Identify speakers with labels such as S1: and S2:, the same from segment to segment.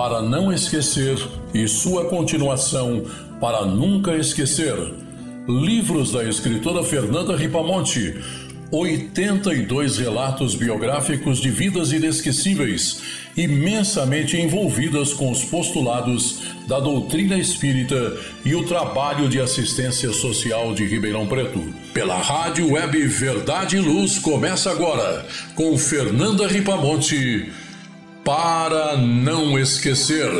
S1: para não esquecer e sua continuação para nunca esquecer. Livros da escritora Fernanda Ripamonte. 82 relatos biográficos de vidas inesquecíveis, imensamente envolvidas com os postulados da doutrina espírita e o trabalho de assistência social de Ribeirão Preto. Pela rádio web Verdade e Luz começa agora com Fernanda Ripamonte para não esquecer.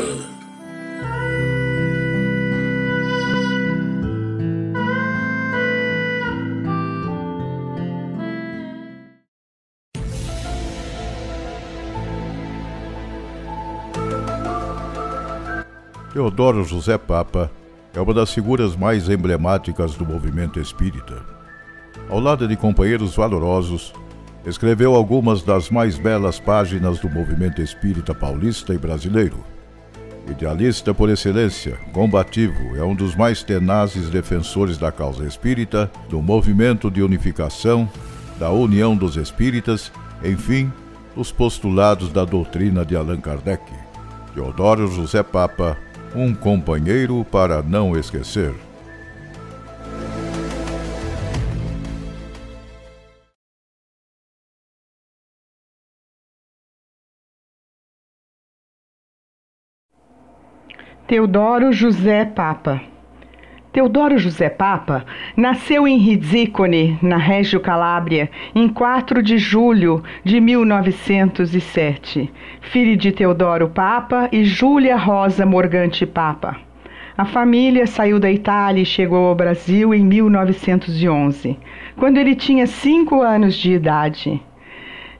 S2: Teodoro José Papa é uma das figuras mais emblemáticas do movimento espírita. Ao lado de companheiros valorosos, escreveu algumas das mais belas páginas do movimento espírita paulista e brasileiro. Idealista por excelência, combativo, é um dos mais tenazes defensores da causa espírita, do movimento de unificação, da união dos espíritas, enfim, dos postulados da doutrina de Allan Kardec. Teodoro José Papa, um companheiro para não esquecer.
S3: Teodoro José Papa Teodoro José Papa nasceu em Rizzicone, na Reggio Calabria, em 4 de julho de 1907, filho de Teodoro Papa e Júlia Rosa Morgante Papa. A família saiu da Itália e chegou ao Brasil em 1911, quando ele tinha cinco anos de idade.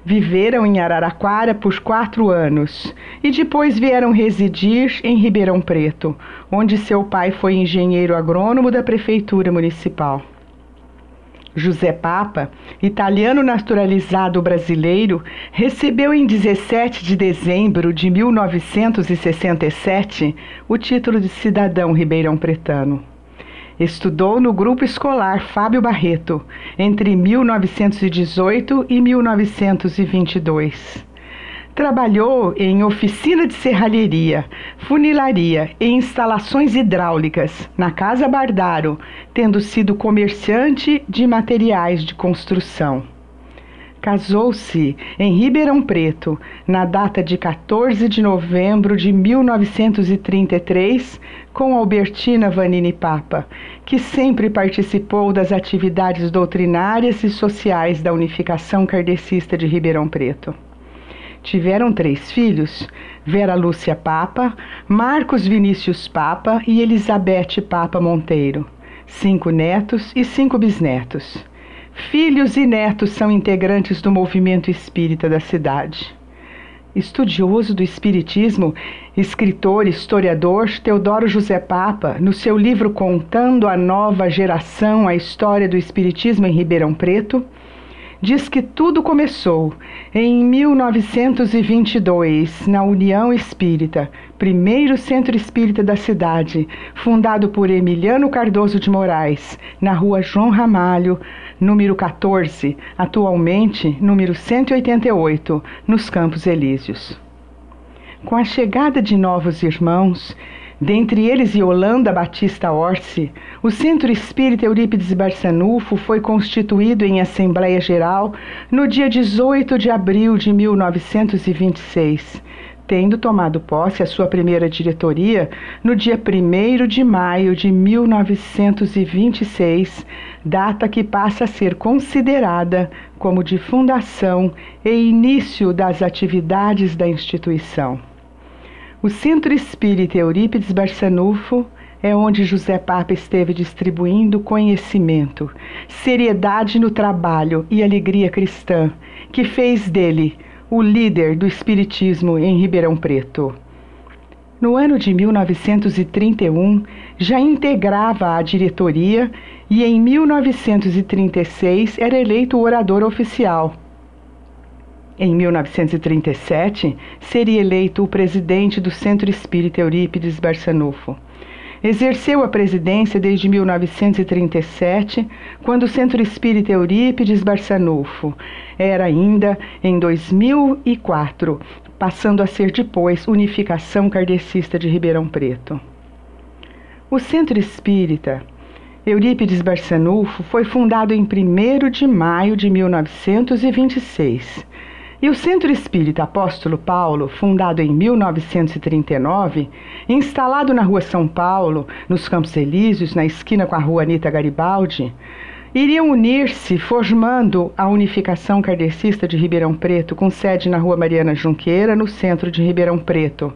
S3: Viveram em Araraquara por quatro anos e depois vieram residir em Ribeirão Preto, onde seu pai foi engenheiro agrônomo da prefeitura municipal. José Papa, italiano naturalizado brasileiro, recebeu em 17 de dezembro de 1967 o título de cidadão ribeirão pretano. Estudou no grupo escolar Fábio Barreto entre 1918 e 1922. Trabalhou em oficina de serralheria, funilaria e instalações hidráulicas na Casa Bardaro, tendo sido comerciante de materiais de construção. Casou-se em Ribeirão Preto, na data de 14 de novembro de 1933, com Albertina Vanini Papa, que sempre participou das atividades doutrinárias e sociais da Unificação Kardecista de Ribeirão Preto. Tiveram três filhos: Vera Lúcia Papa, Marcos Vinícius Papa e Elizabeth Papa Monteiro, cinco netos e cinco bisnetos. Filhos e netos são integrantes do movimento espírita da cidade. Estudioso do Espiritismo, escritor, historiador, Teodoro José Papa, no seu livro Contando a Nova Geração a História do Espiritismo em Ribeirão Preto, diz que tudo começou em 1922 na União Espírita, primeiro centro espírita da cidade, fundado por Emiliano Cardoso de Moraes, na rua João Ramalho, número 14, atualmente número 188, nos Campos Elíseos. Com a chegada de novos irmãos, dentre eles Yolanda Batista Orsi, o Centro Espírita Eurípides Barçanufo foi constituído em Assembleia Geral no dia 18 de abril de 1926 tendo tomado posse a sua primeira diretoria no dia 1 de maio de 1926, data que passa a ser considerada como de fundação e início das atividades da instituição. O Centro Espírita Eurípides Barçanufo é onde José Papa esteve distribuindo conhecimento, seriedade no trabalho e alegria cristã, que fez dele o líder do Espiritismo em Ribeirão Preto. No ano de 1931, já integrava a diretoria e em 1936 era eleito orador oficial. Em 1937, seria eleito o presidente do Centro Espírita Eurípides Barçanufo. Exerceu a presidência desde 1937, quando o Centro Espírita Eurípides Barçanufo era ainda, em 2004, passando a ser depois Unificação Kardecista de Ribeirão Preto. O Centro Espírita Eurípides Barçanufo foi fundado em 1 de maio de 1926 e o Centro Espírita Apóstolo Paulo, fundado em 1939, instalado na Rua São Paulo, nos Campos Elíseos, na esquina com a Rua Anita Garibaldi, iriam unir-se formando a Unificação Kardecista de Ribeirão Preto, com sede na Rua Mariana Junqueira, no centro de Ribeirão Preto.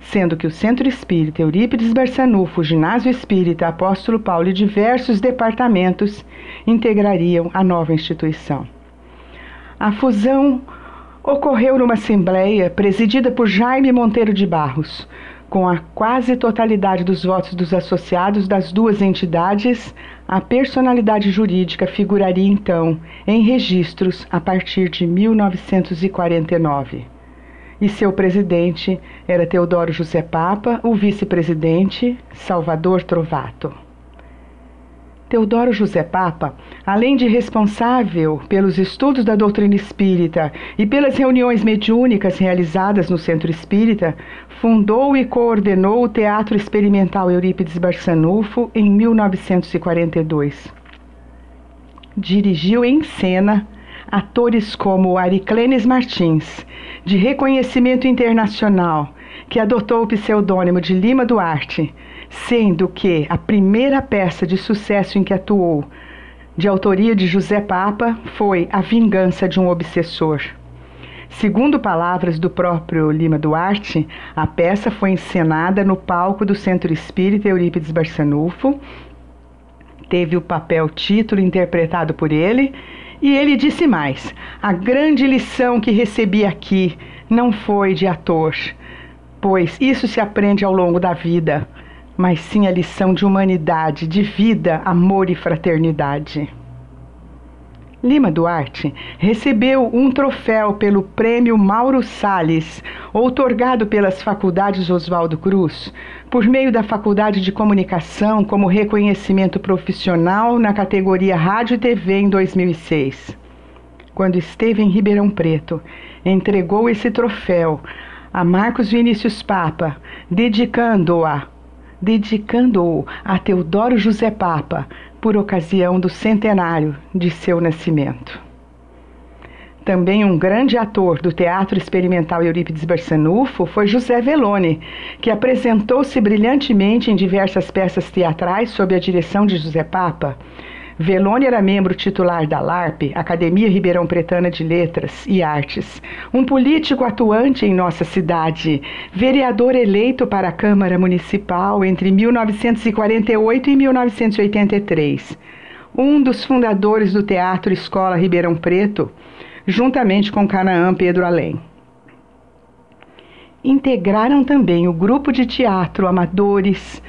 S3: Sendo que o Centro Espírita Eurípides Barçanufo, o Ginásio Espírita Apóstolo Paulo e diversos departamentos integrariam a nova instituição. A fusão ocorreu numa assembleia presidida por Jaime Monteiro de Barros, com a quase totalidade dos votos dos associados das duas entidades, a personalidade jurídica figuraria então em registros a partir de 1949. E seu presidente era Teodoro José Papa, o vice-presidente Salvador Trovato. Teodoro José Papa, além de responsável pelos estudos da doutrina espírita e pelas reuniões mediúnicas realizadas no Centro Espírita, fundou e coordenou o Teatro Experimental Eurípides Barçanufo em 1942. Dirigiu em cena atores como Ariclenes Martins, de reconhecimento internacional, que adotou o pseudônimo de Lima Duarte, sendo que a primeira peça de sucesso em que atuou, de autoria de José Papa, foi A Vingança de um Obsessor. Segundo palavras do próprio Lima Duarte, a peça foi encenada no palco do Centro Espírita Eurípides Barçanufo, teve o papel título interpretado por ele, e ele disse mais: a grande lição que recebi aqui não foi de ator, pois isso se aprende ao longo da vida mas sim a lição de humanidade, de vida, amor e fraternidade. Lima Duarte recebeu um troféu pelo Prêmio Mauro Salles, outorgado pelas Faculdades Oswaldo Cruz, por meio da Faculdade de Comunicação como reconhecimento profissional na categoria Rádio e TV em 2006. Quando esteve em Ribeirão Preto, entregou esse troféu a Marcos Vinícius Papa, dedicando-a dedicando-o a Teodoro José Papa por ocasião do centenário de seu nascimento. Também um grande ator do Teatro Experimental Eurípides Barçanufo foi José Velone, que apresentou-se brilhantemente em diversas peças teatrais sob a direção de José Papa, Velone era membro titular da LARP, Academia Ribeirão Pretana de Letras e Artes, um político atuante em nossa cidade, vereador eleito para a Câmara Municipal entre 1948 e 1983, um dos fundadores do Teatro Escola Ribeirão Preto, juntamente com Canaã Pedro Além. Integraram também o grupo de teatro Amadores,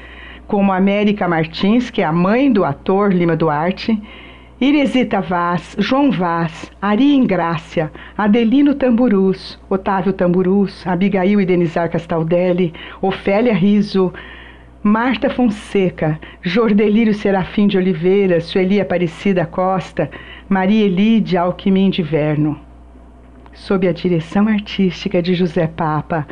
S3: como América Martins, que é a mãe do ator Lima Duarte, Iresita Vaz, João Vaz, Ari Ingrácia, Adelino Tamburus, Otávio Tamburus, Abigail e Denizar Castaldelli, Ofélia Riso, Marta Fonseca, Jordelírio Serafim de Oliveira, Sueli Aparecida Costa, Maria Elídia Alquimim de Verno. Sob a direção artística de José Papa,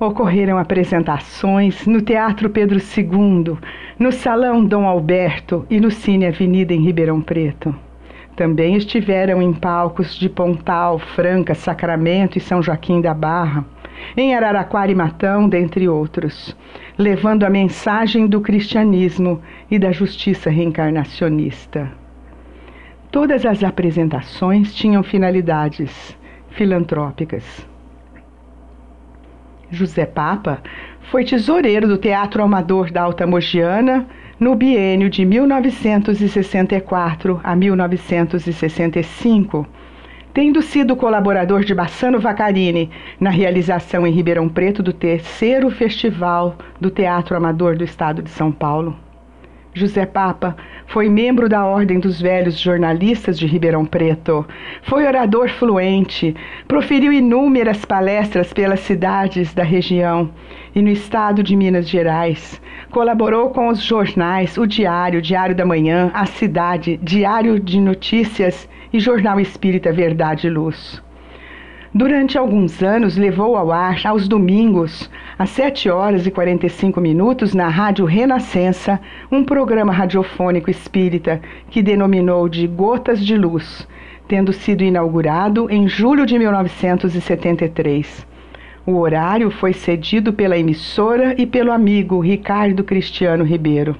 S3: Ocorreram apresentações no Teatro Pedro II, no Salão Dom Alberto e no Cine Avenida em Ribeirão Preto. Também estiveram em palcos de Pontal, Franca, Sacramento e São Joaquim da Barra, em Araraquara e Matão, dentre outros, levando a mensagem do cristianismo e da justiça reencarnacionista. Todas as apresentações tinham finalidades filantrópicas. José Papa foi tesoureiro do Teatro Amador da Alta Mogiana no biênio de 1964 a 1965, tendo sido colaborador de Bassano Vacarini na realização em Ribeirão Preto do terceiro Festival do Teatro Amador do Estado de São Paulo. José Papa foi membro da Ordem dos Velhos Jornalistas de Ribeirão Preto. Foi orador fluente, proferiu inúmeras palestras pelas cidades da região e no estado de Minas Gerais. Colaborou com os jornais O Diário, Diário da Manhã, A Cidade, Diário de Notícias e Jornal Espírita Verdade e Luz. Durante alguns anos, levou ao ar, aos domingos, às 7 horas e 45 minutos, na Rádio Renascença, um programa radiofônico espírita que denominou de Gotas de Luz, tendo sido inaugurado em julho de 1973. O horário foi cedido pela emissora e pelo amigo Ricardo Cristiano Ribeiro.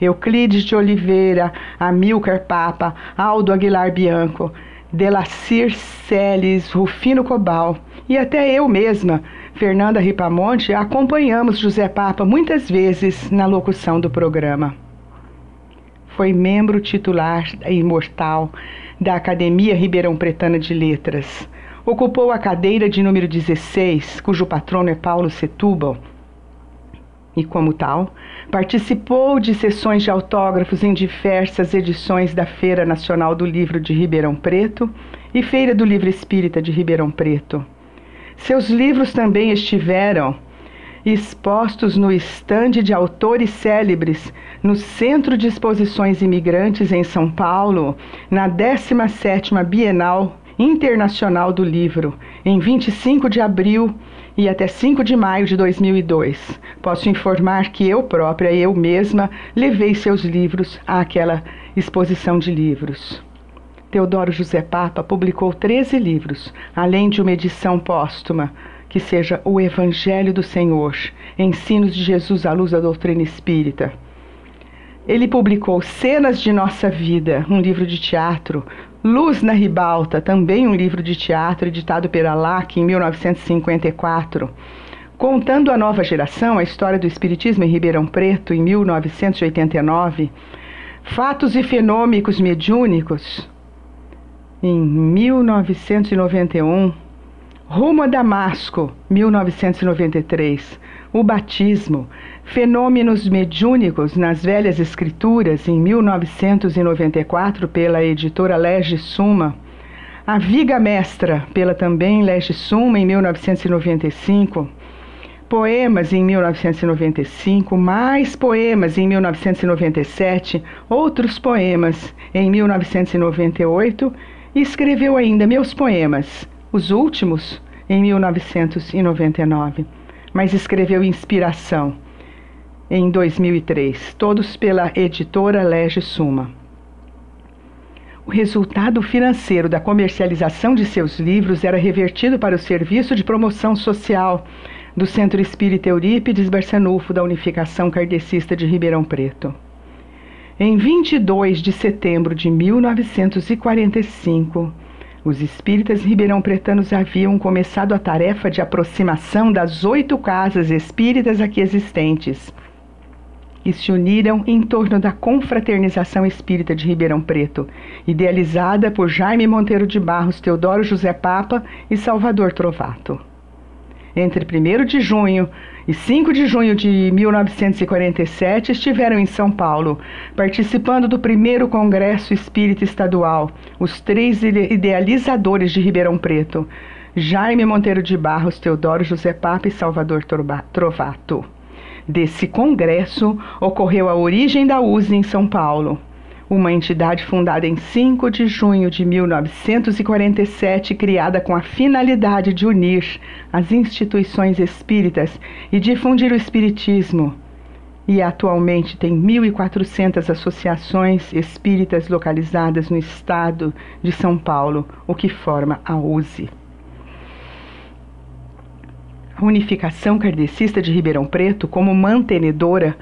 S3: Euclides de Oliveira, Amilcar Papa, Aldo Aguilar Bianco, Delacir Celes, Rufino Cobal e até eu mesma, Fernanda Ripamonte, acompanhamos José Papa muitas vezes na locução do programa. Foi membro titular e imortal da Academia Ribeirão Pretana de Letras. Ocupou a cadeira de número 16, cujo patrono é Paulo Setúbal, e, como tal, participou de sessões de autógrafos em diversas edições da Feira Nacional do Livro de Ribeirão Preto e Feira do Livro Espírita de Ribeirão Preto. Seus livros também estiveram expostos no estande de autores célebres no Centro de Exposições Imigrantes em São Paulo, na 17ª Bienal Internacional do Livro, em 25 de abril e até 5 de maio de 2002. Posso informar que eu própria, eu mesma, levei seus livros àquela exposição de livros. Teodoro José Papa publicou 13 livros, além de uma edição póstuma, que seja o Evangelho do Senhor, Ensinos de Jesus à luz da doutrina espírita. Ele publicou Cenas de Nossa Vida, um livro de teatro, Luz na Ribalta, também um livro de teatro editado pela LAC em 1954. Contando a nova geração a história do Espiritismo em Ribeirão Preto, em 1989. Fatos e Fenômenos Mediúnicos, em 1991. Rumo a Damasco, 1993. O Batismo, Fenômenos Mediúnicos nas Velhas Escrituras, em 1994, pela editora Lege Suma. A Viga Mestra, pela também Lege Suma, em 1995. Poemas em 1995, mais poemas em 1997, outros poemas em 1998 e escreveu ainda meus poemas, os últimos em 1999. Mas escreveu Inspiração em 2003, todos pela editora Lege Suma. O resultado financeiro da comercialização de seus livros era revertido para o Serviço de Promoção Social do Centro Espírita Eurípides Barçanufo da Unificação Kardecista de Ribeirão Preto. Em 22 de setembro de 1945, os espíritas ribeirão pretanos haviam começado a tarefa de aproximação das oito casas espíritas aqui existentes e se uniram em torno da Confraternização Espírita de Ribeirão Preto, idealizada por Jaime Monteiro de Barros, Teodoro José Papa e Salvador Trovato. Entre 1 de junho e 5 de junho de 1947 estiveram em São Paulo, participando do primeiro Congresso Espírita Estadual, os três idealizadores de Ribeirão Preto, Jaime Monteiro de Barros, Teodoro José Papa e Salvador Trovato. Desse congresso ocorreu a origem da USE em São Paulo, uma entidade fundada em 5 de junho de 1947, criada com a finalidade de unir as instituições espíritas e difundir o espiritismo. E atualmente tem 1.400 associações espíritas localizadas no estado de São Paulo, o que forma a USE. Unificação Kardecista de Ribeirão Preto, como mantenedora,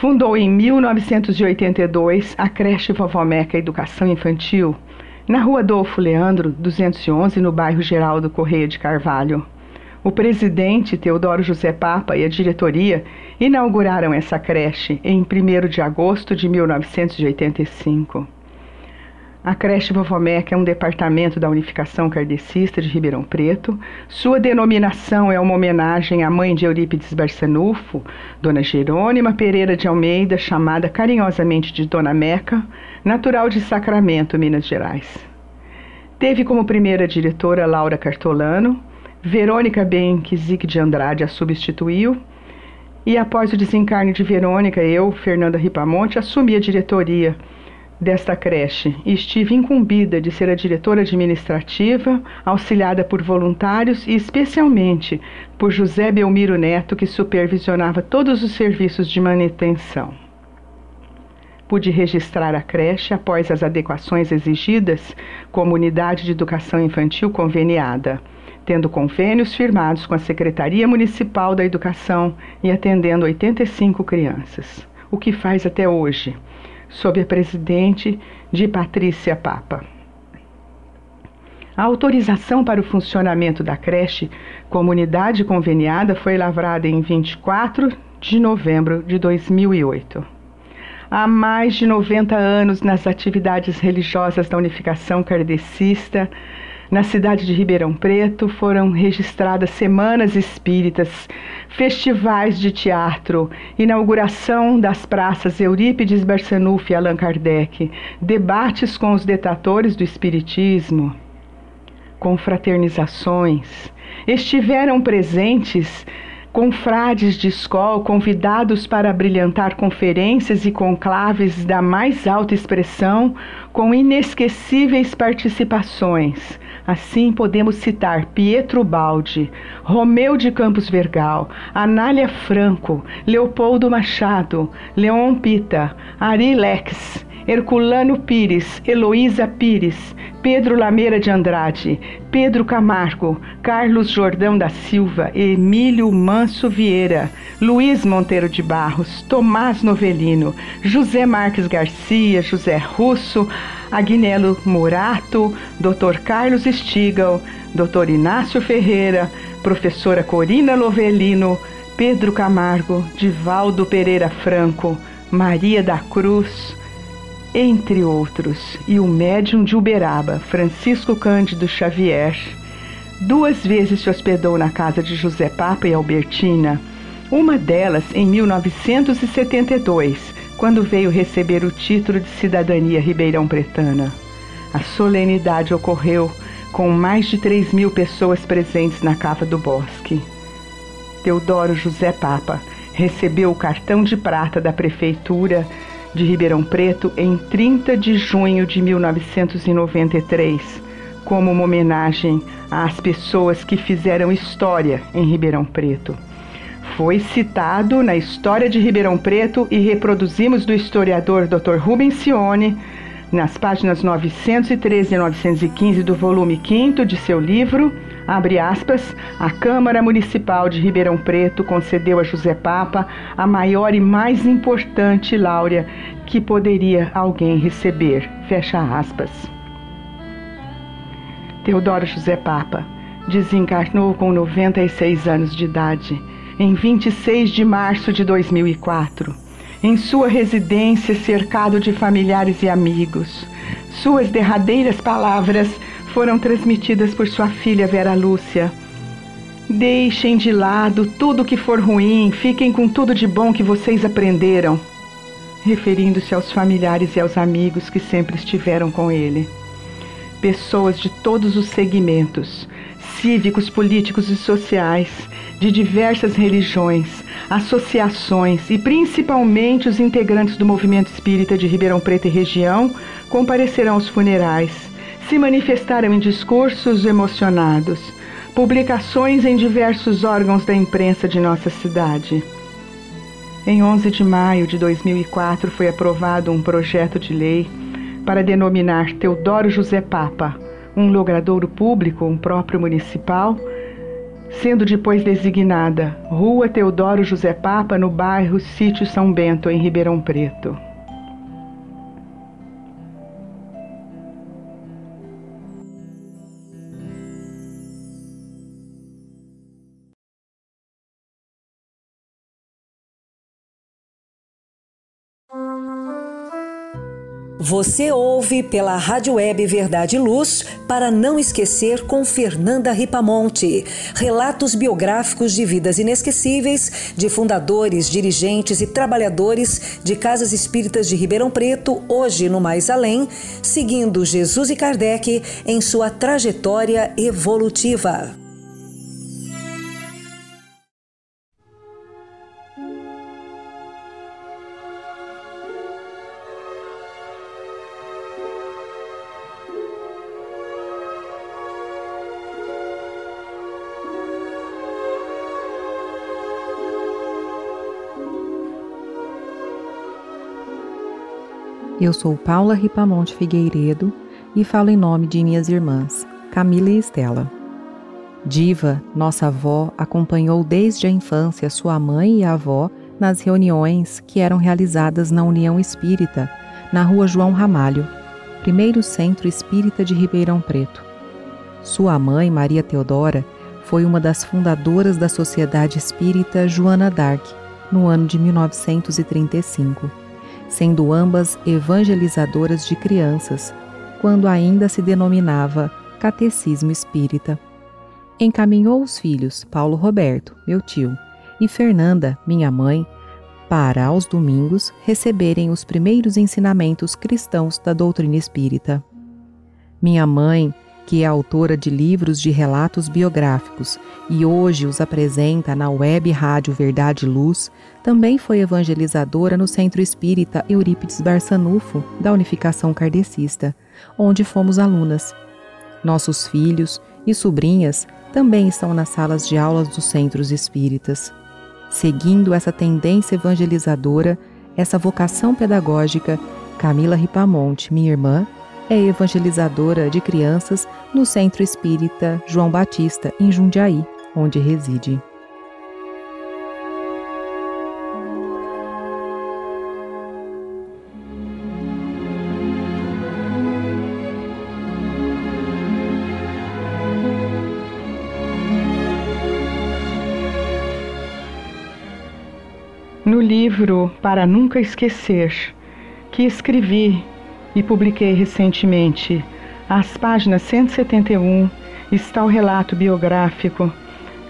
S3: fundou em 1982 a creche Vovó Meca Educação Infantil, na rua Adolfo Leandro, 211, no bairro Geraldo Correia de Carvalho. O presidente Teodoro José Papa e a diretoria inauguraram essa creche em 1 de agosto de 1985. A creche Vovó Meca é um departamento da Unificação Kardecista de Ribeirão Preto. Sua denominação é uma homenagem à mãe de Eurípides Barçanufo, Dona Jerônima Pereira de Almeida, chamada carinhosamente de Dona Meca, natural de Sacramento, Minas Gerais. Teve como primeira diretora Laura Cartolano, Verônica Benquizik de Andrade a substituiu, e após o desencarne de Verônica, eu, Fernanda Ripamonte, assumi a diretoria desta creche e estive incumbida de ser a diretora administrativa, auxiliada por voluntários e especialmente por José Belmiro Neto, que supervisionava todos os serviços de manutenção. Pude registrar a creche após as adequações exigidas como unidade de educação infantil conveniada, tendo convênios firmados com a Secretaria Municipal da Educação e atendendo 85 crianças, o que faz até hoje sob a presidente de Patrícia Papa. A autorização para o funcionamento da creche Comunidade Conveniada foi lavrada em 24 de novembro de 2008. Há mais de 90 anos nas atividades religiosas da Unificação Kardecista, na cidade de Ribeirão Preto foram registradas semanas espíritas, festivais de teatro, inauguração das praças Eurípides Barçanufo e Allan Kardec, debates com os detatores do espiritismo, confraternizações. Estiveram presentes confrades de escola convidados para brilhantar conferências e conclaves da mais alta expressão, com inesquecíveis participações. Assim podemos citar Pietro Baldi, Romeu de Campos Vergal, Anália Franco, Leopoldo Machado, Leon Pita, Ari Lex, Herculano Pires, Heloísa Pires, Pedro Lameira de Andrade, Pedro Camargo, Carlos Jordão da Silva, Emílio Manso Vieira, Luiz Monteiro de Barros, Tomás Novelino, José Marques Garcia, José Russo, Agnello Murato, Dr. Carlos Stigal, Dr. Inácio Ferreira, professora Corina Lovelino, Pedro Camargo, Divaldo Pereira Franco, Maria da Cruz, entre outros, e o médium de Uberaba, Francisco Cândido Xavier. Duas vezes se hospedou na casa de José Papa e Albertina, uma delas em 1972, quando veio receber o título de cidadania ribeirão pretana. A solenidade ocorreu com mais de 3 mil pessoas presentes na Cava do Bosque. Teodoro José Papa recebeu o cartão de prata da Prefeitura de Ribeirão Preto em 30 de junho de 1993, como uma homenagem às pessoas que fizeram história em Ribeirão Preto. Foi citado na História de Ribeirão Preto e reproduzimos do historiador Dr. Rubens Cione nas páginas 913 e 915 do volume 5 de seu livro Abre aspas, a Câmara Municipal de Ribeirão Preto concedeu a José Papa a maior e mais importante láurea que poderia alguém receber. Fecha aspas. Teodoro José Papa desencarnou com 96 anos de idade em 26 de março de 2004, em sua residência cercado de familiares e amigos. Suas derradeiras palavras foram transmitidas por sua filha Vera Lúcia. Deixem de lado tudo que for ruim, fiquem com tudo de bom que vocês aprenderam. Referindo-se aos familiares e aos amigos que sempre estiveram com ele. Pessoas de todos os segmentos, cívicos, políticos e sociais, de diversas religiões, associações e principalmente os integrantes do movimento espírita de Ribeirão Preto e região comparecerão aos funerais se manifestaram em discursos emocionados, publicações em diversos órgãos da imprensa de nossa cidade. Em 11 de maio de 2004 foi aprovado um projeto de lei para denominar Teodoro José Papa, um logradouro público, um próprio municipal, sendo depois designada Rua Teodoro José Papa, no bairro Sítio São Bento, em Ribeirão Preto.
S4: Você ouve pela Rádio Web Verdade e Luz, para não esquecer, com Fernanda Ripamonte. Relatos biográficos de vidas inesquecíveis de fundadores, dirigentes e trabalhadores de casas espíritas de Ribeirão Preto, hoje no Mais Além, seguindo Jesus e Kardec em sua trajetória evolutiva.
S5: Eu sou Paula Ripamonte Figueiredo e falo em nome de minhas irmãs, Camila e Estela. Diva, nossa avó, acompanhou desde a infância sua mãe e avó nas reuniões que eram realizadas na União Espírita, na rua João Ramalho, primeiro centro espírita de Ribeirão Preto. Sua mãe, Maria Teodora, foi uma das fundadoras da Sociedade Espírita Joana d'Arc, no ano de 1935, sendo ambas evangelizadoras de crianças, quando ainda se denominava Catecismo Espírita. Encaminhou os filhos Paulo Roberto, meu tio, e Fernanda, minha mãe, para, aos domingos, receberem os primeiros ensinamentos cristãos da doutrina espírita. Minha mãe, que é autora de livros de relatos biográficos e hoje os apresenta na web rádio Verdade e Luz, também foi evangelizadora no Centro Espírita Eurípides Barçanufo, da Unificação Kardecista, onde fomos alunas. Nossos filhos e sobrinhas também estão nas salas de aulas dos centros espíritas. Seguindo essa tendência evangelizadora, essa vocação pedagógica, Camila Ripamonte, minha irmã, é evangelizadora de crianças no Centro Espírita João Batista, em Jundiaí, onde reside.
S3: No livro Para Nunca Esquecer, que escrevi e publiquei recentemente, às páginas 171 está o relato biográfico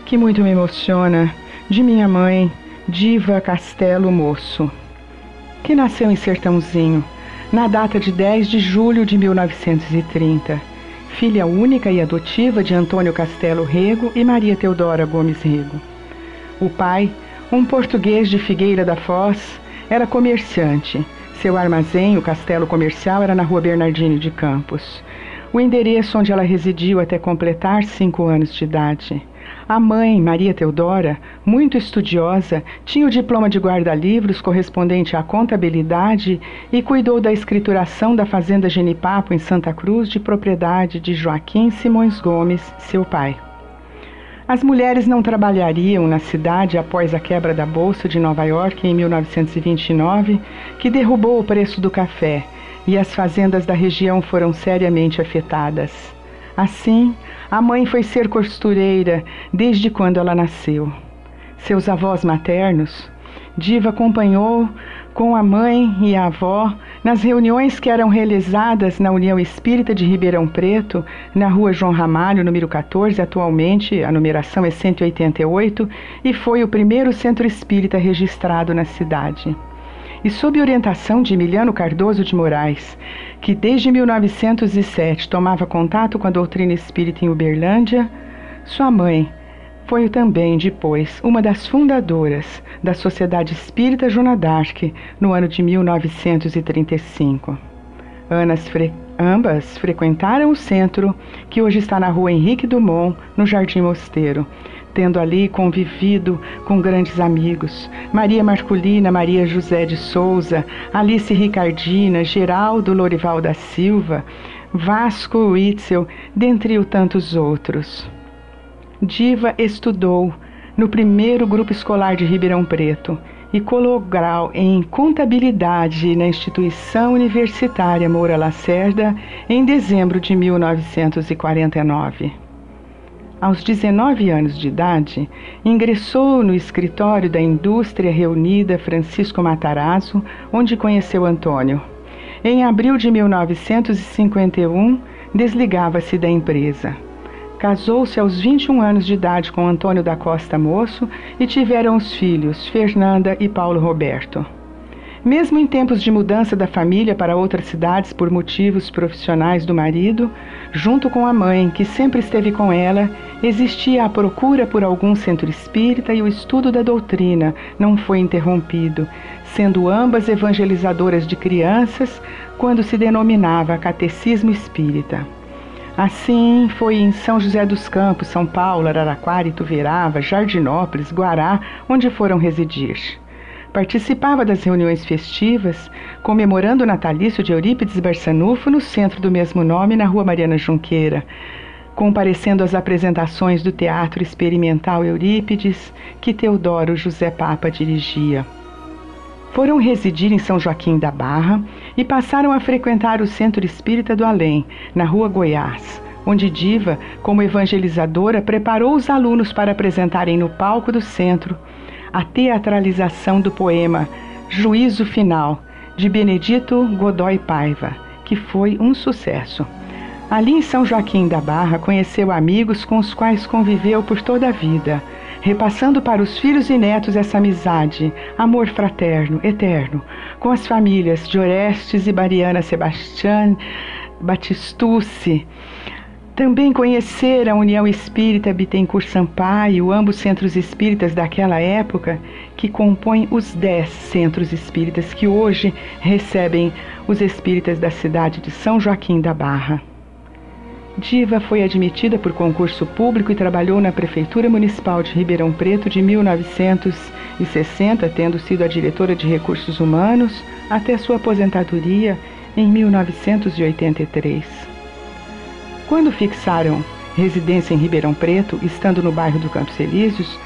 S3: que muito me emociona de minha mãe, Diva Castelo Moço, que nasceu em Sertãozinho na data de 10 de julho de 1930, filha única e adotiva de Antônio Castelo Rego e Maria Teodora Gomes Rego. O pai, um português de Figueira da Foz, era comerciante. Seu armazém, o castelo comercial, era na rua Bernardino de Campos. O endereço onde ela residiu até completar cinco anos de idade. A mãe, Maria Teodora, muito estudiosa, tinha o diploma de guarda-livros correspondente à contabilidade e cuidou da escrituração da fazenda Genipapo em Santa Cruz, de propriedade de Joaquim Simões Gomes, seu pai. As mulheres não trabalhariam na cidade após a quebra da Bolsa de Nova York em 1929, que derrubou o preço do café, e as fazendas da região foram seriamente afetadas. Assim, a mãe foi ser costureira desde quando ela nasceu. Seus avós maternos, Diva acompanhou com a mãe e a avó nas reuniões que eram realizadas na União Espírita de Ribeirão Preto, na rua João Ramalho, número 14, atualmente a numeração é 188, e foi o primeiro centro espírita registrado na cidade. E sob orientação de Emiliano Cardoso de Moraes, que desde 1907 tomava contato com a doutrina espírita em Uberlândia, sua mãe, foi também, depois, uma das fundadoras da Sociedade Espírita Joana d'Arc no ano de 1935. Fre ambas frequentaram o centro, que hoje está na rua Henrique Dumont, no Jardim Mosteiro, tendo ali convivido com grandes amigos: Maria Marculina, Maria José de Souza, Alice Ricardina, Geraldo Lorival da Silva, Vasco Witzel, dentre tantos outros. Diva estudou no primeiro grupo escolar de Ribeirão Preto e colou grau em contabilidade na instituição universitária Moura Lacerda em dezembro de 1949. Aos 19 anos de idade, ingressou no escritório da Indústria Reunida Francisco Matarazzo, onde conheceu Antônio. Em abril de 1951, desligava-se da empresa. Casou-se aos 21 anos de idade com Antônio da Costa Moço e tiveram os filhos Fernanda e Paulo Roberto. Mesmo em tempos de mudança da família para outras cidades por motivos profissionais do marido, junto com a mãe, que sempre esteve com ela, existia a procura por algum centro espírita e o estudo da doutrina não foi interrompido, sendo ambas evangelizadoras de crianças quando se denominava Catecismo Espírita. Assim foi em São José dos Campos, São Paulo, Araraquara, Ituverava, Jardinópolis, Guará, onde foram residir. Participava das reuniões festivas comemorando o natalício de Eurípides Barçanufo no centro do mesmo nome, na rua Mariana Junqueira, comparecendo às apresentações do Teatro Experimental Eurípides, que Teodoro José Papa dirigia. Foram residir em São Joaquim da Barra e passaram a frequentar o Centro Espírita do Além, na rua Goiás, onde Diva, como evangelizadora, preparou os alunos para apresentarem no palco do centro a teatralização do poema Juízo Final, de Benedito Godoy Paiva, que foi um sucesso. Ali em São Joaquim da Barra, conheceu amigos com os quais conviveu por toda a vida, repassando para os filhos e netos essa amizade, amor fraterno, eterno, com as famílias de Orestes e Bariana Sebastián Batistucci, também conhecer a União Espírita Bittencourt Sampaio, ambos centros espíritas daquela época, que compõem os dez centros espíritas que hoje recebem os espíritas da cidade de São Joaquim da Barra. Diva foi admitida por concurso público e trabalhou na Prefeitura Municipal de Ribeirão Preto de 1960, tendo sido a diretora de Recursos Humanos até sua aposentadoria em 1983. Quando fixaram residência em Ribeirão Preto, estando no bairro do Campos Elíseos,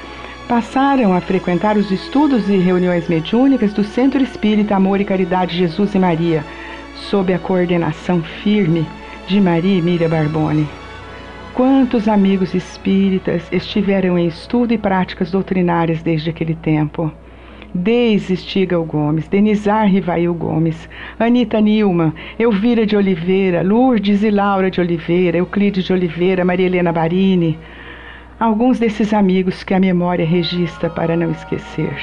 S3: passaram a frequentar os estudos e reuniões mediúnicas do Centro Espírita Amor e Caridade Jesus e Maria, sob a coordenação firme de Maria Emília Barbone. Quantos amigos espíritas estiveram em estudo e práticas doutrinárias desde aquele tempo? Deise Stigal Gomes, Denizar Rivail Gomes, Anita Nilman, Elvira de Oliveira, Lourdes e Laura de Oliveira, Euclides de Oliveira, Maria Helena Barini. Alguns desses amigos que a memória registra para não esquecer.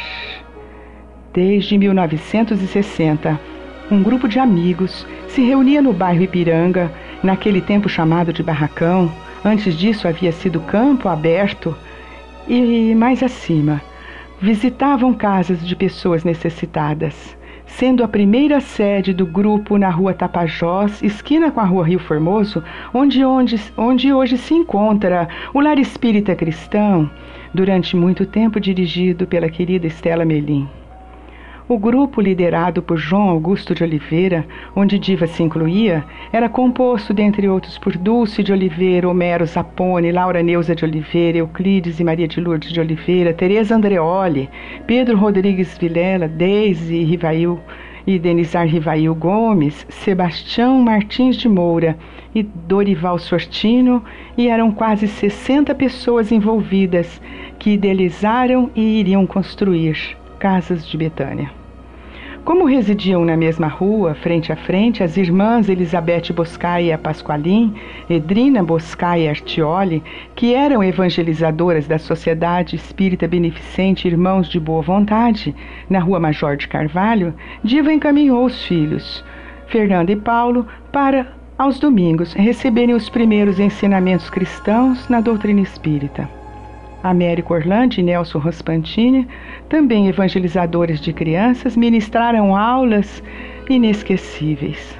S3: Desde 1960, um grupo de amigos se reunia no bairro Ipiranga, naquele tempo chamado de Barracão. Antes disso havia sido campo aberto e mais acima visitavam casas de pessoas necessitadas, sendo a primeira sede do grupo na rua Tapajós, esquina com a rua Rio Formoso, onde, onde, onde hoje se encontra o Lar Espírita Cristão, durante muito tempo dirigido pela querida Estela Melim. O grupo, liderado por João Augusto de Oliveira, onde Diva se incluía, era composto, dentre outros, por Dulce de Oliveira, Homero Zapone, Laura Neuza de Oliveira, Euclides e Maria de Lourdes de Oliveira, Tereza Andreoli, Pedro Rodrigues Vilela, Deise Rivail e Denizar Rivail Gomes, Sebastião Martins de Moura e Dorival Sortino, e eram quase 60 pessoas envolvidas que idealizaram e iriam construir casas de Betânia. Como residiam na mesma rua, frente a frente, as irmãs Elizabeth Boscaia Pasqualin, Edrina Boscaia Artioli, que eram evangelizadoras da Sociedade Espírita Beneficente Irmãos de Boa Vontade, na Rua Major de Carvalho, Diva encaminhou os filhos, Fernanda e Paulo, para, aos domingos, receberem os primeiros ensinamentos cristãos na doutrina espírita. Américo Orlando e Nelson Rospantini, também evangelizadores de crianças, ministraram aulas inesquecíveis.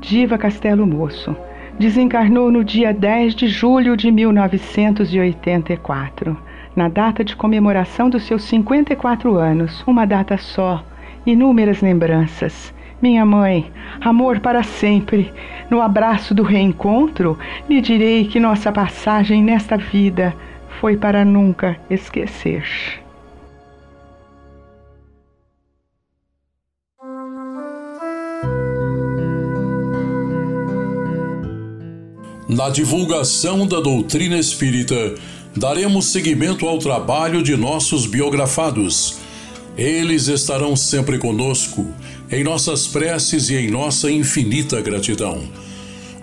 S3: Diva Castelo Moço desencarnou no dia 10 de julho de 1984, na data de comemoração dos seus 54 anos, uma data só, inúmeras lembranças. Minha mãe, amor para sempre. No abraço do reencontro, lhe direi que nossa passagem nesta vida foi para nunca esquecer.
S1: Na divulgação da doutrina espírita, daremos seguimento ao trabalho de nossos biografados. Eles estarão sempre conosco, em nossas preces e em nossa infinita gratidão.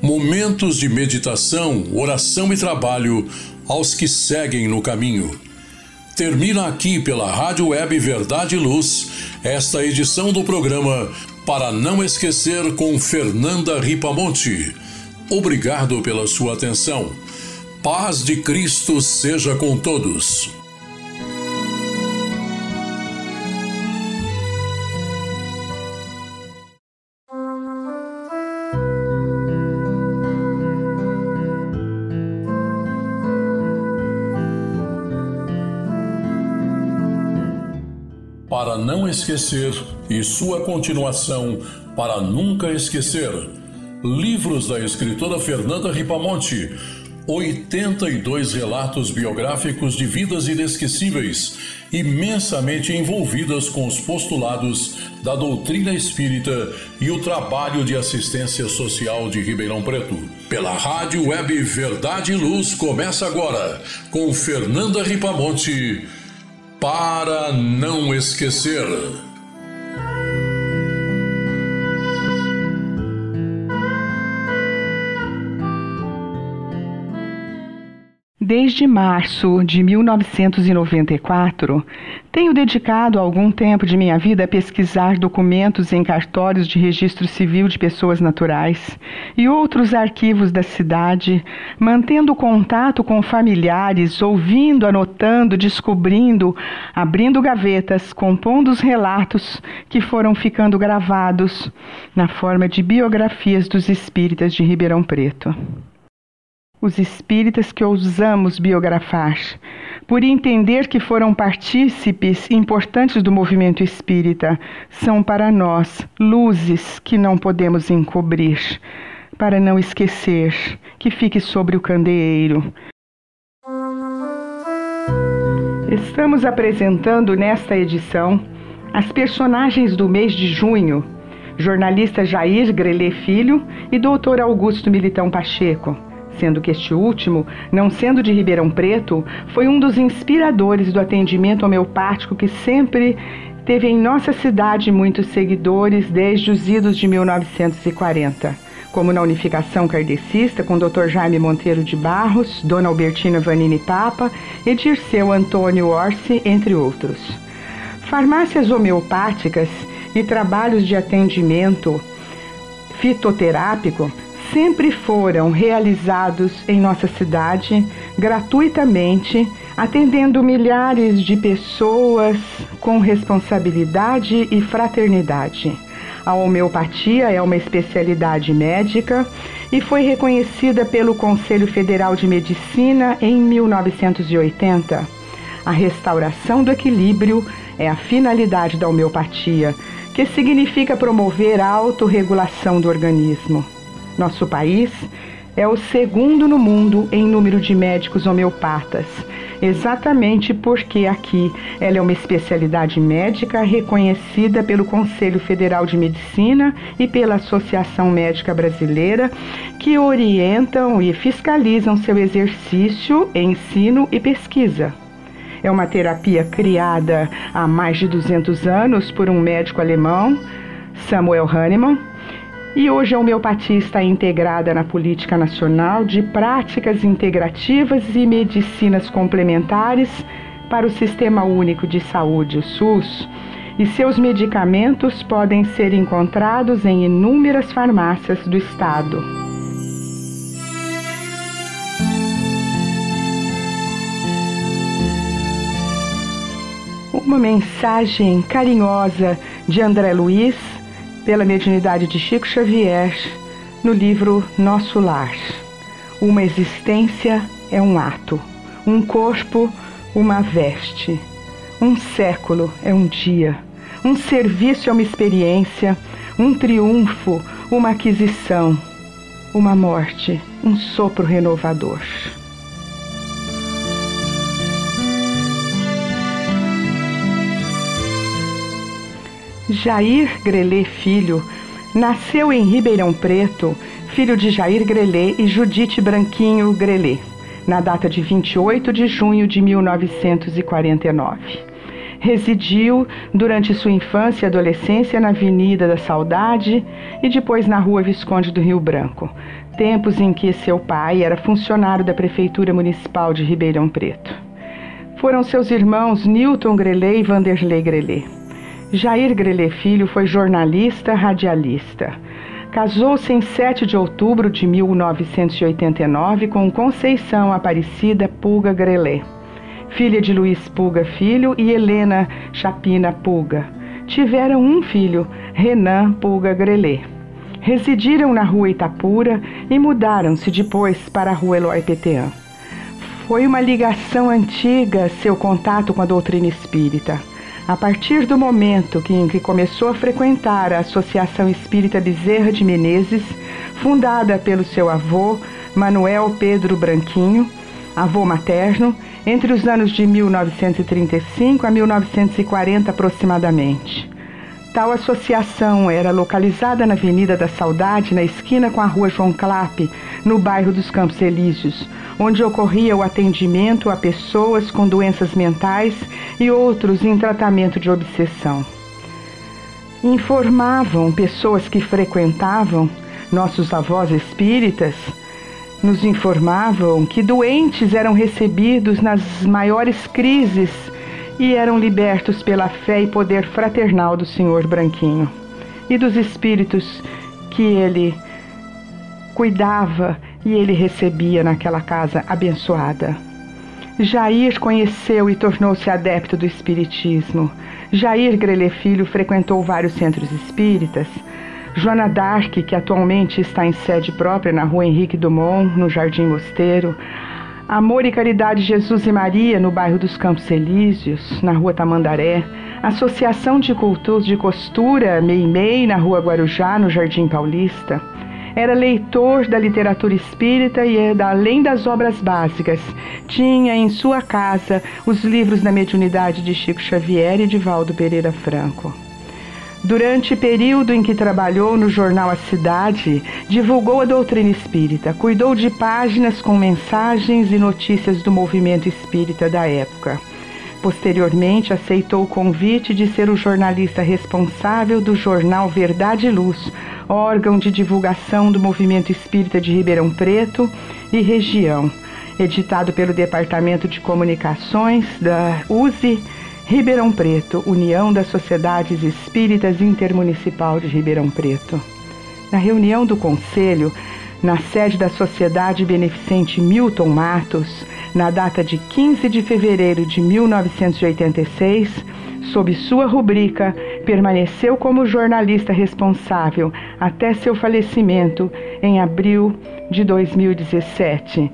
S1: Momentos de meditação, oração e trabalho aos que seguem no caminho. Termina aqui pela Rádio Web Verdade e Luz esta edição do programa Para Não Esquecer com Fernanda Ripamonte. Obrigado pela sua atenção. Paz de Cristo seja com todos. Para não esquecer e sua continuação para nunca esquecer. Livros da escritora Fernanda Ripamonte. 82 relatos biográficos de vidas inesquecíveis, imensamente envolvidas com os postulados da doutrina espírita e o trabalho de assistência social de Ribeirão Preto. Pela Rádio Web Verdade e Luz começa agora com Fernanda Ripamonte para não esquecer.
S3: Desde março de 1994, tenho dedicado algum tempo de minha vida a pesquisar documentos em cartórios de registro civil de pessoas naturais e outros arquivos da cidade, mantendo contato com familiares, ouvindo, anotando, descobrindo, abrindo gavetas, compondo os relatos que foram ficando gravados na forma de biografias dos espíritas de Ribeirão Preto os espíritas que ousamos biografar, por entender que foram partícipes importantes do movimento espírita, são para nós luzes que não podemos encobrir, para não esquecer que fique sobre o candeeiro. Estamos apresentando nesta edição as personagens do mês de junho, jornalista Jair Grelê Filho e doutor Augusto Militão Pacheco sendo que este último, não sendo de Ribeirão Preto, foi um dos inspiradores do atendimento homeopático que sempre teve em nossa cidade muitos seguidores desde os idos de 1940, como na unificação kardecista com Dr. Jaime Monteiro de Barros, Dona Albertina Vanini Papa e Dirceu Antônio Orsi, entre outros. Farmácias homeopáticas e trabalhos de atendimento fitoterápico sempre foram realizados em nossa cidade gratuitamente, atendendo milhares de pessoas com responsabilidade e fraternidade. A homeopatia é uma especialidade médica e foi reconhecida pelo Conselho Federal de Medicina em 1980. A restauração do equilíbrio é a finalidade da homeopatia, que significa promover a autorregulação do organismo. Nosso país é o segundo no mundo em número de médicos homeopatas, exatamente porque aqui ela é uma especialidade médica reconhecida pelo Conselho Federal de Medicina e pela Associação Médica Brasileira, que orientam e fiscalizam seu exercício, ensino e pesquisa. É uma terapia criada há mais de 200 anos por um médico alemão, Samuel Hahnemann, e hoje a homeopatia está integrada na política nacional de práticas integrativas e medicinas complementares para o Sistema Único de Saúde, o SUS, e seus medicamentos podem ser encontrados em inúmeras farmácias do estado. Uma mensagem carinhosa de André Luiz pela mediunidade de Chico Xavier no livro Nosso Lar. Uma existência é um ato, um corpo, uma veste, um século é um dia, um serviço é uma experiência, um triunfo, uma aquisição, uma morte, um sopro renovador. Jair Grelê Filho nasceu em Ribeirão Preto, filho de Jair Grelê e Judite Branquinho Grelê, na data de 28 de junho de 1949. Residiu durante sua infância e adolescência na Avenida da Saudade e depois na Rua Visconde do Rio Branco, tempos em que seu pai era funcionário da Prefeitura Municipal de Ribeirão Preto. Foram seus irmãos Newton Grelê e Vanderlei Grelê. Jair Grelê Filho foi jornalista radialista. Casou-se em 7 de outubro de 1989 com Conceição Aparecida Pulga Grelê, filha de Luiz Pulga Filho e Helena Chapina Pulga. Tiveram um filho, Renan Pulga Grelê. Residiram na rua Itapura e mudaram-se depois para a rua Eloy Petean. Foi uma ligação antiga seu contato com a doutrina espírita A partir do momento que, em que começou a frequentar a Associação Espírita Bezerra de Menezes, fundada pelo seu avô, Manuel Pedro Branquinho, avô materno, entre os anos de 1935 a 1940 aproximadamente. Tal associação era localizada na Avenida da Saudade, na esquina com a Rua João Clape, no bairro dos Campos Elíseos, onde ocorria o atendimento a pessoas com doenças mentais e outros em tratamento de obsessão. Informavam pessoas que frequentavam, nossos avós espíritas, nos informavam que doentes eram recebidos nas maiores crises e eram libertos pela fé e poder fraternal do Senhor Branquinho e dos espíritos que ele cuidava e ele recebia naquela casa abençoada. Jair conheceu e tornou-se adepto do Espiritismo. Jair Grelê Filho frequentou vários centros espíritas. Joana Dark, que atualmente está em sede própria na rua Henrique Dumont, no Jardim Mosteiro. Amor e Caridade Jesus e Maria, no bairro dos Campos Elíseos, na rua Tamandaré. Associação de Cultos de Costura, Meimei, na rua Guarujá, no Jardim Paulista. Era leitor da literatura espírita e, além das obras básicas, tinha em sua casa os livros da mediunidade de Chico Xavier e de Valdo Pereira Franco. Durante o período em que trabalhou no jornal A Cidade, divulgou a doutrina espírita, cuidou de páginas com mensagens e notícias do movimento espírita da época. Posteriormente, aceitou o convite de ser o jornalista responsável do jornal Verdade e Luz, órgão de divulgação do movimento espírita de Ribeirão Preto e região, editado pelo Departamento de Comunicações da USE Ribeirão Preto, União das Sociedades Espíritas Intermunicipal de Ribeirão Preto. Na reunião do Conselho, na sede da Sociedade Beneficente Milton Matos, na data de 15 de fevereiro de 1986, sob sua rubrica, permaneceu como jornalista responsável até seu falecimento em abril de 2017.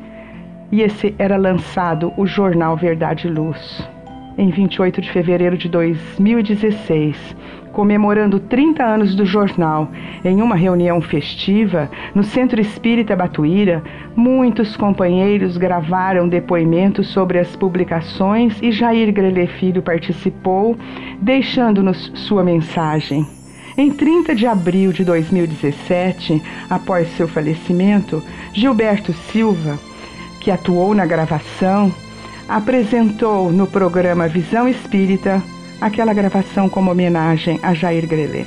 S3: E esse era lançado o jornal Verdade e Luz em 28 de fevereiro de 2016, comemorando 30 anos do jornal, em uma reunião festiva no Centro Espírita Batuíra, muitos companheiros gravaram depoimentos sobre as publicações e Jair Grelê Filho participou, deixando-nos sua mensagem. Em 30 de abril de 2017, após seu falecimento, Gilberto Silva, que atuou na gravação, apresentou no programa Visão Espírita aquela gravação como homenagem a Jair Grelê.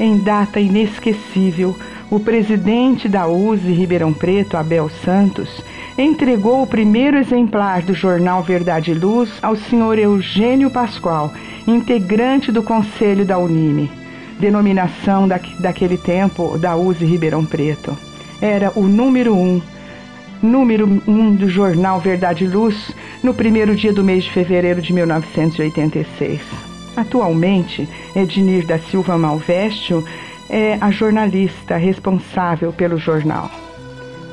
S3: Em data inesquecível, o presidente da USE Ribeirão Preto, Abel Santos, entregou o primeiro exemplar do jornal Verdade e Luz ao senhor Eugênio Pascoal, integrante do Conselho da Unime, denominação da, daquele tempo da USE Ribeirão Preto. Era o número um número 1 um do jornal Verdade e Luz, no primeiro dia do mês de fevereiro de 1986. Atualmente, Ednir da Silva Malvestio é a jornalista responsável pelo jornal.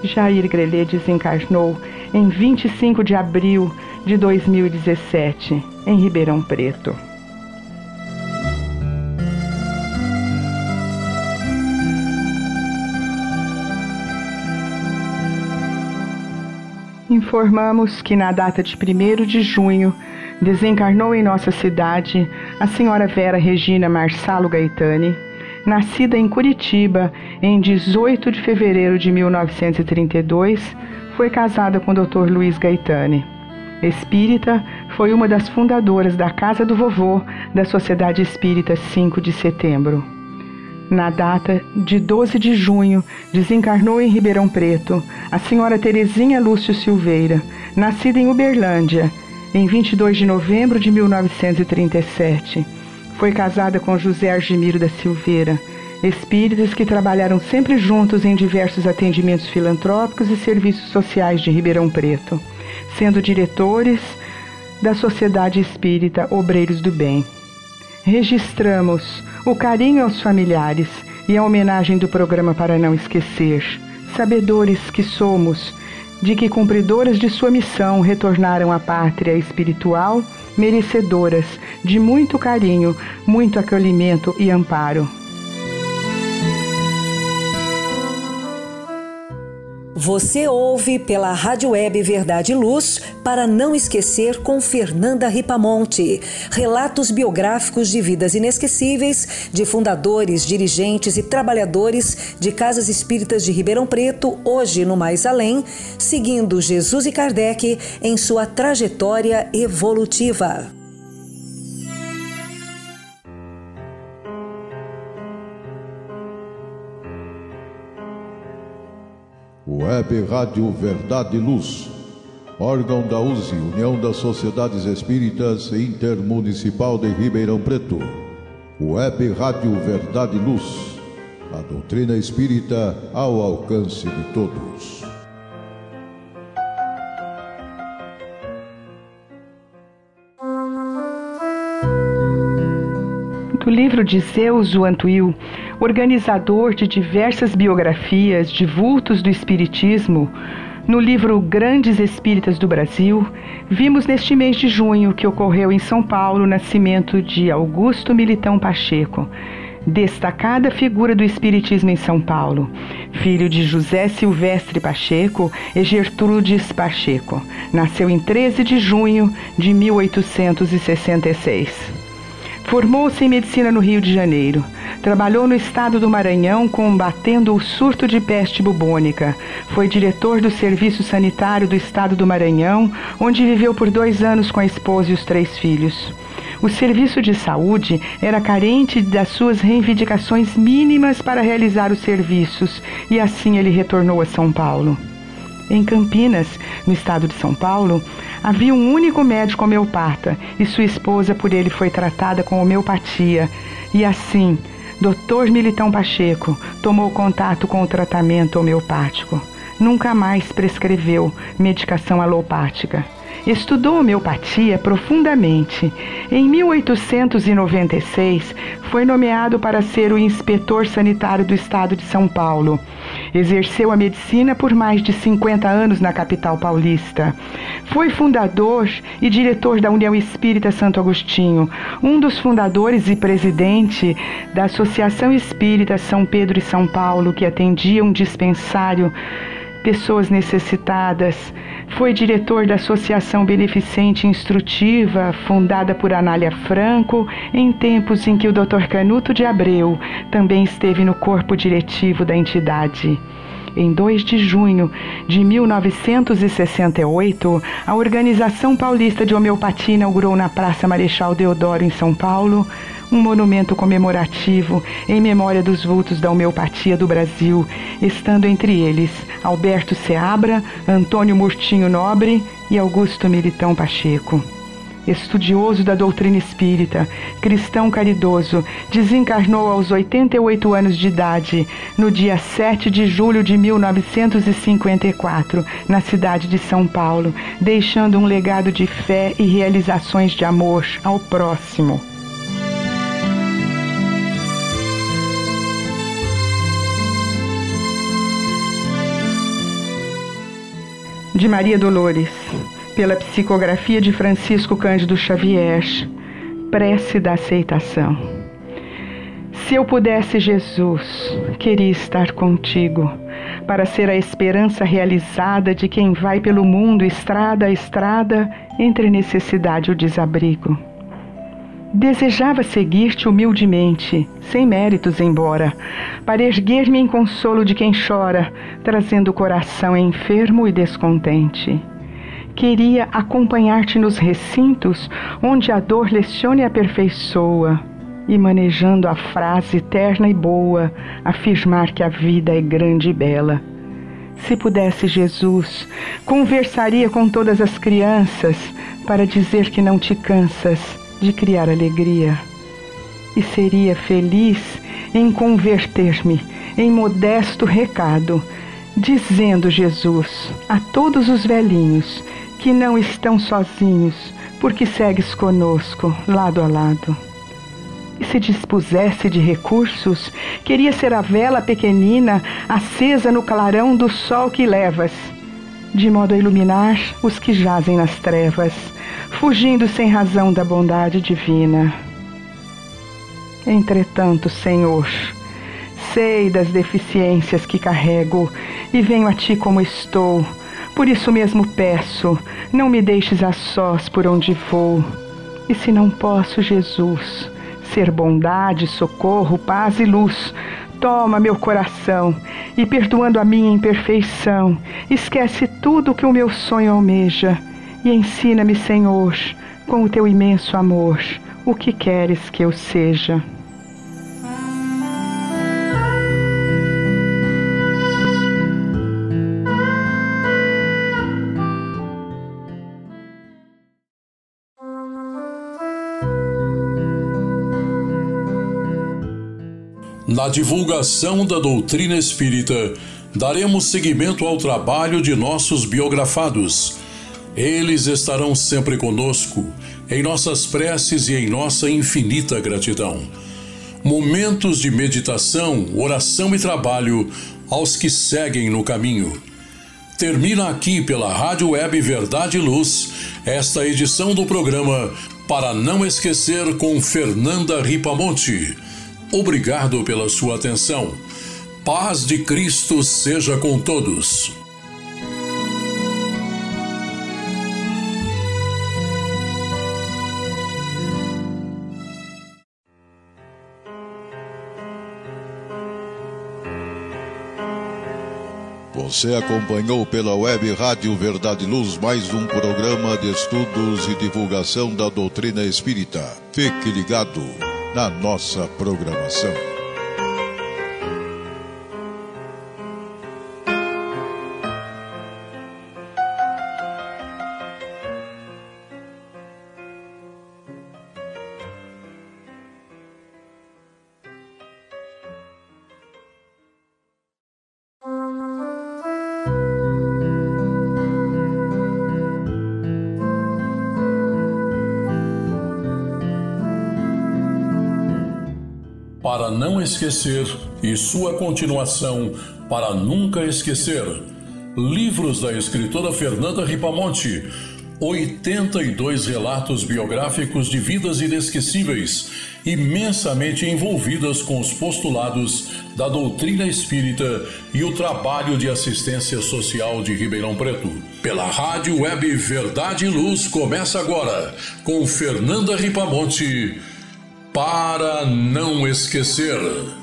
S3: Jair Grelê desencarnou em 25 de abril de 2017, em Ribeirão Preto. Informamos que na data de 1 de junho desencarnou em nossa cidade a senhora Vera Regina Marsalo Gaetani, nascida em Curitiba em 18 de fevereiro de 1932, foi casada com o Dr. Luiz Gaetani. Espírita, foi uma das fundadoras da Casa do Vovô da Sociedade Espírita 5 de setembro na data de 12 de junho, desencarnou em Ribeirão Preto a senhora Terezinha Lúcio Silveira, nascida em Uberlândia, em 22 de novembro de 1937. Foi casada com José Argemiro da Silveira, espíritos que trabalharam sempre juntos em diversos atendimentos filantrópicos e serviços sociais de Ribeirão Preto, sendo diretores da Sociedade Espírita Obreiros do Bem. Registramos o carinho aos familiares e a homenagem do programa para não esquecer, sabedores que somos de que cumpridoras de sua missão retornaram à pátria espiritual, merecedoras de muito carinho, muito acolhimento e amparo.
S4: Você ouve pela Rádio Web Verdade e Luz para não esquecer com Fernanda Ripamonte. Relatos biográficos de vidas inesquecíveis de fundadores, dirigentes e trabalhadores de casas espíritas de Ribeirão Preto, hoje no Mais Além, seguindo Jesus e Kardec em sua trajetória evolutiva.
S2: Web Rádio Verdade e Luz, órgão da USE, União das Sociedades Espíritas Intermunicipal de Ribeirão Preto. Web Rádio Verdade e Luz, a doutrina espírita ao alcance de todos.
S3: Do livro de Zeus Antuil, organizador de diversas biografias de vultos do Espiritismo, no livro Grandes Espíritas do Brasil, vimos neste mês de junho que ocorreu em São Paulo o nascimento de Augusto Militão Pacheco, destacada figura do Espiritismo em São Paulo, filho de José Silvestre Pacheco e Gertrudes Pacheco. Nasceu em 13 de junho de 1866. Formou-se em medicina no Rio de Janeiro. Trabalhou no estado do Maranhão combatendo o surto de peste bubônica. Foi diretor do Serviço Sanitário do estado do Maranhão, onde viveu por dois anos com a esposa e os três filhos. O serviço de saúde era carente das suas reivindicações mínimas para realizar os serviços e assim ele retornou a São Paulo. Em Campinas, no estado de São Paulo, havia um único médico homeopata e sua esposa por ele foi tratada com homeopatia. E assim, Dr. Militão Pacheco tomou contato com o tratamento homeopático. Nunca mais prescreveu medicação alopática. Estudou homeopatia profundamente. Em 1896, foi nomeado para ser o inspetor sanitário do estado de São Paulo. Exerceu a medicina por mais de 50 anos na capital paulista. Foi fundador e diretor da União Espírita Santo Agostinho, um dos fundadores e presidente da Associação Espírita São Pedro e São Paulo, que atendia um dispensário pessoas necessitadas. Foi diretor da Associação Beneficente Instrutiva, fundada por Anália Franco, em tempos em que o Dr. Canuto de Abreu também esteve no corpo diretivo da entidade. Em 2 de junho de 1968, a Organização Paulista de Homeopatia inaugurou na Praça Marechal Deodoro, em São Paulo, um monumento comemorativo em memória dos vultos da homeopatia do Brasil, estando entre eles Alberto Seabra, Antônio Murtinho Nobre e Augusto Militão Pacheco estudioso da doutrina espírita, cristão caridoso, desencarnou aos 88 anos de idade, no dia 7 de julho de 1954, na cidade de São Paulo, deixando um legado de fé e realizações de amor ao próximo. De Maria Dolores pela psicografia de Francisco Cândido Xavier, prece da aceitação. Se eu pudesse, Jesus, queria estar contigo, para ser a esperança realizada de quem vai pelo mundo, estrada a estrada, entre necessidade e o desabrigo. Desejava seguir-te humildemente, sem méritos embora, para erguer-me em consolo de quem chora, trazendo o coração enfermo e descontente. Queria acompanhar-te nos recintos onde a dor leciona e aperfeiçoa, e manejando a frase eterna e boa, afirmar que a vida é grande e bela. Se pudesse, Jesus, conversaria com todas as crianças para dizer que não te cansas de criar alegria. E seria feliz em converter-me em modesto recado, dizendo Jesus a todos os velhinhos que não estão sozinhos, porque segues conosco, lado a lado. E se dispusesse de recursos, queria ser a vela pequenina acesa no clarão do sol que levas, de modo a iluminar os que jazem nas trevas, fugindo sem razão da bondade divina. Entretanto, Senhor, sei das deficiências que carrego e venho a Ti como estou. Por isso mesmo peço, não me deixes a sós por onde vou. E se não posso, Jesus, ser bondade, socorro, paz e luz, toma meu coração e, perdoando a minha imperfeição, esquece tudo que o meu sonho almeja e ensina-me, Senhor, com o teu imenso amor, o que queres que eu seja.
S1: Na divulgação da doutrina espírita, daremos seguimento ao trabalho de nossos biografados. Eles estarão sempre conosco, em nossas preces e em nossa infinita gratidão. Momentos de meditação, oração e trabalho aos que seguem no caminho. Termina aqui pela Rádio Web Verdade e Luz esta edição do programa Para Não Esquecer com Fernanda Ripamonte. Obrigado pela sua atenção. Paz de Cristo seja com todos.
S2: Você acompanhou pela web Rádio Verdade Luz mais um programa de estudos e divulgação da doutrina espírita. Fique ligado na nossa programação.
S1: Esquecer e sua continuação para nunca esquecer. Livros da escritora Fernanda Ripamonte. 82 relatos biográficos de vidas inesquecíveis, imensamente envolvidas com os postulados da doutrina espírita e o trabalho de assistência social de Ribeirão Preto. Pela rádio web Verdade e Luz começa agora com Fernanda Ripamonte para não esquecer.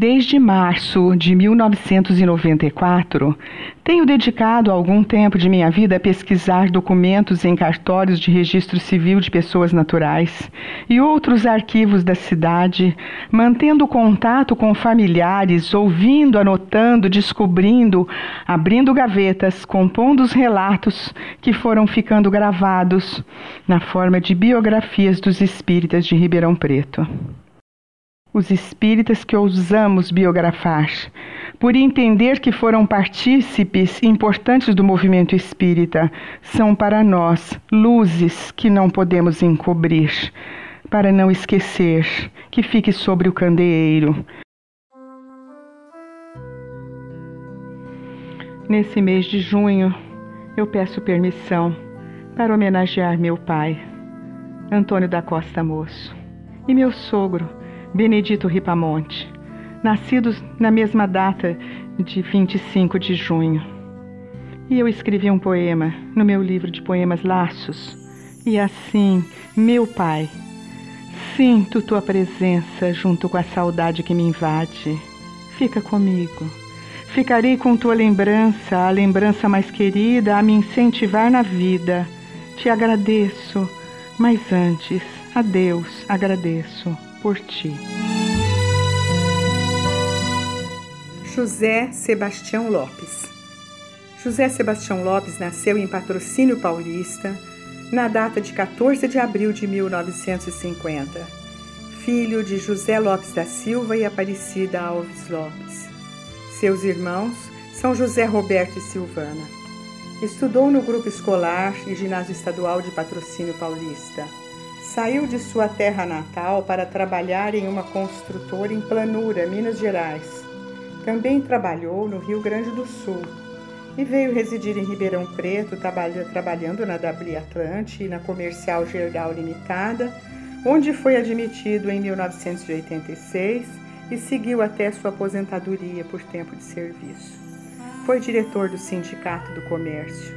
S3: Desde março de 1994, tenho dedicado algum tempo de minha vida a pesquisar documentos em cartórios de registro civil de pessoas naturais e outros arquivos da cidade, mantendo contato com familiares, ouvindo, anotando, descobrindo, abrindo gavetas, compondo os relatos que foram ficando gravados na forma de biografias dos espíritas de Ribeirão Preto os espíritas que ousamos biografar, por entender que foram partícipes importantes do movimento espírita, são para nós luzes que não podemos encobrir, para não esquecer que fique sobre o candeeiro. Nesse mês de junho, eu peço permissão para homenagear meu pai, Antônio da Costa Moço, e meu sogro, Benedito Ripamonte, nascidos na mesma data de 25 de junho. E eu escrevi um poema no meu livro de poemas Laços. E assim, meu pai, sinto tua presença junto com a saudade que me invade. Fica comigo. Ficarei com tua lembrança, a lembrança mais querida, a me incentivar na vida. Te agradeço, mas antes, a Deus agradeço por ti.
S6: José Sebastião Lopes José Sebastião Lopes nasceu em Patrocínio Paulista na data de 14 de abril de 1950, filho de José Lopes da Silva e Aparecida Alves Lopes. Seus irmãos são José Roberto e Silvana. Estudou no grupo escolar e ginásio estadual de Patrocínio Paulista
S3: Saiu de sua terra natal para trabalhar em uma construtora em Planura, Minas Gerais. Também trabalhou no Rio Grande do Sul e veio residir em Ribeirão Preto, trabalhando na W Atlante e na Comercial Geral Limitada, onde foi admitido em 1986 e seguiu até sua aposentadoria por tempo de serviço. Foi diretor do Sindicato do Comércio.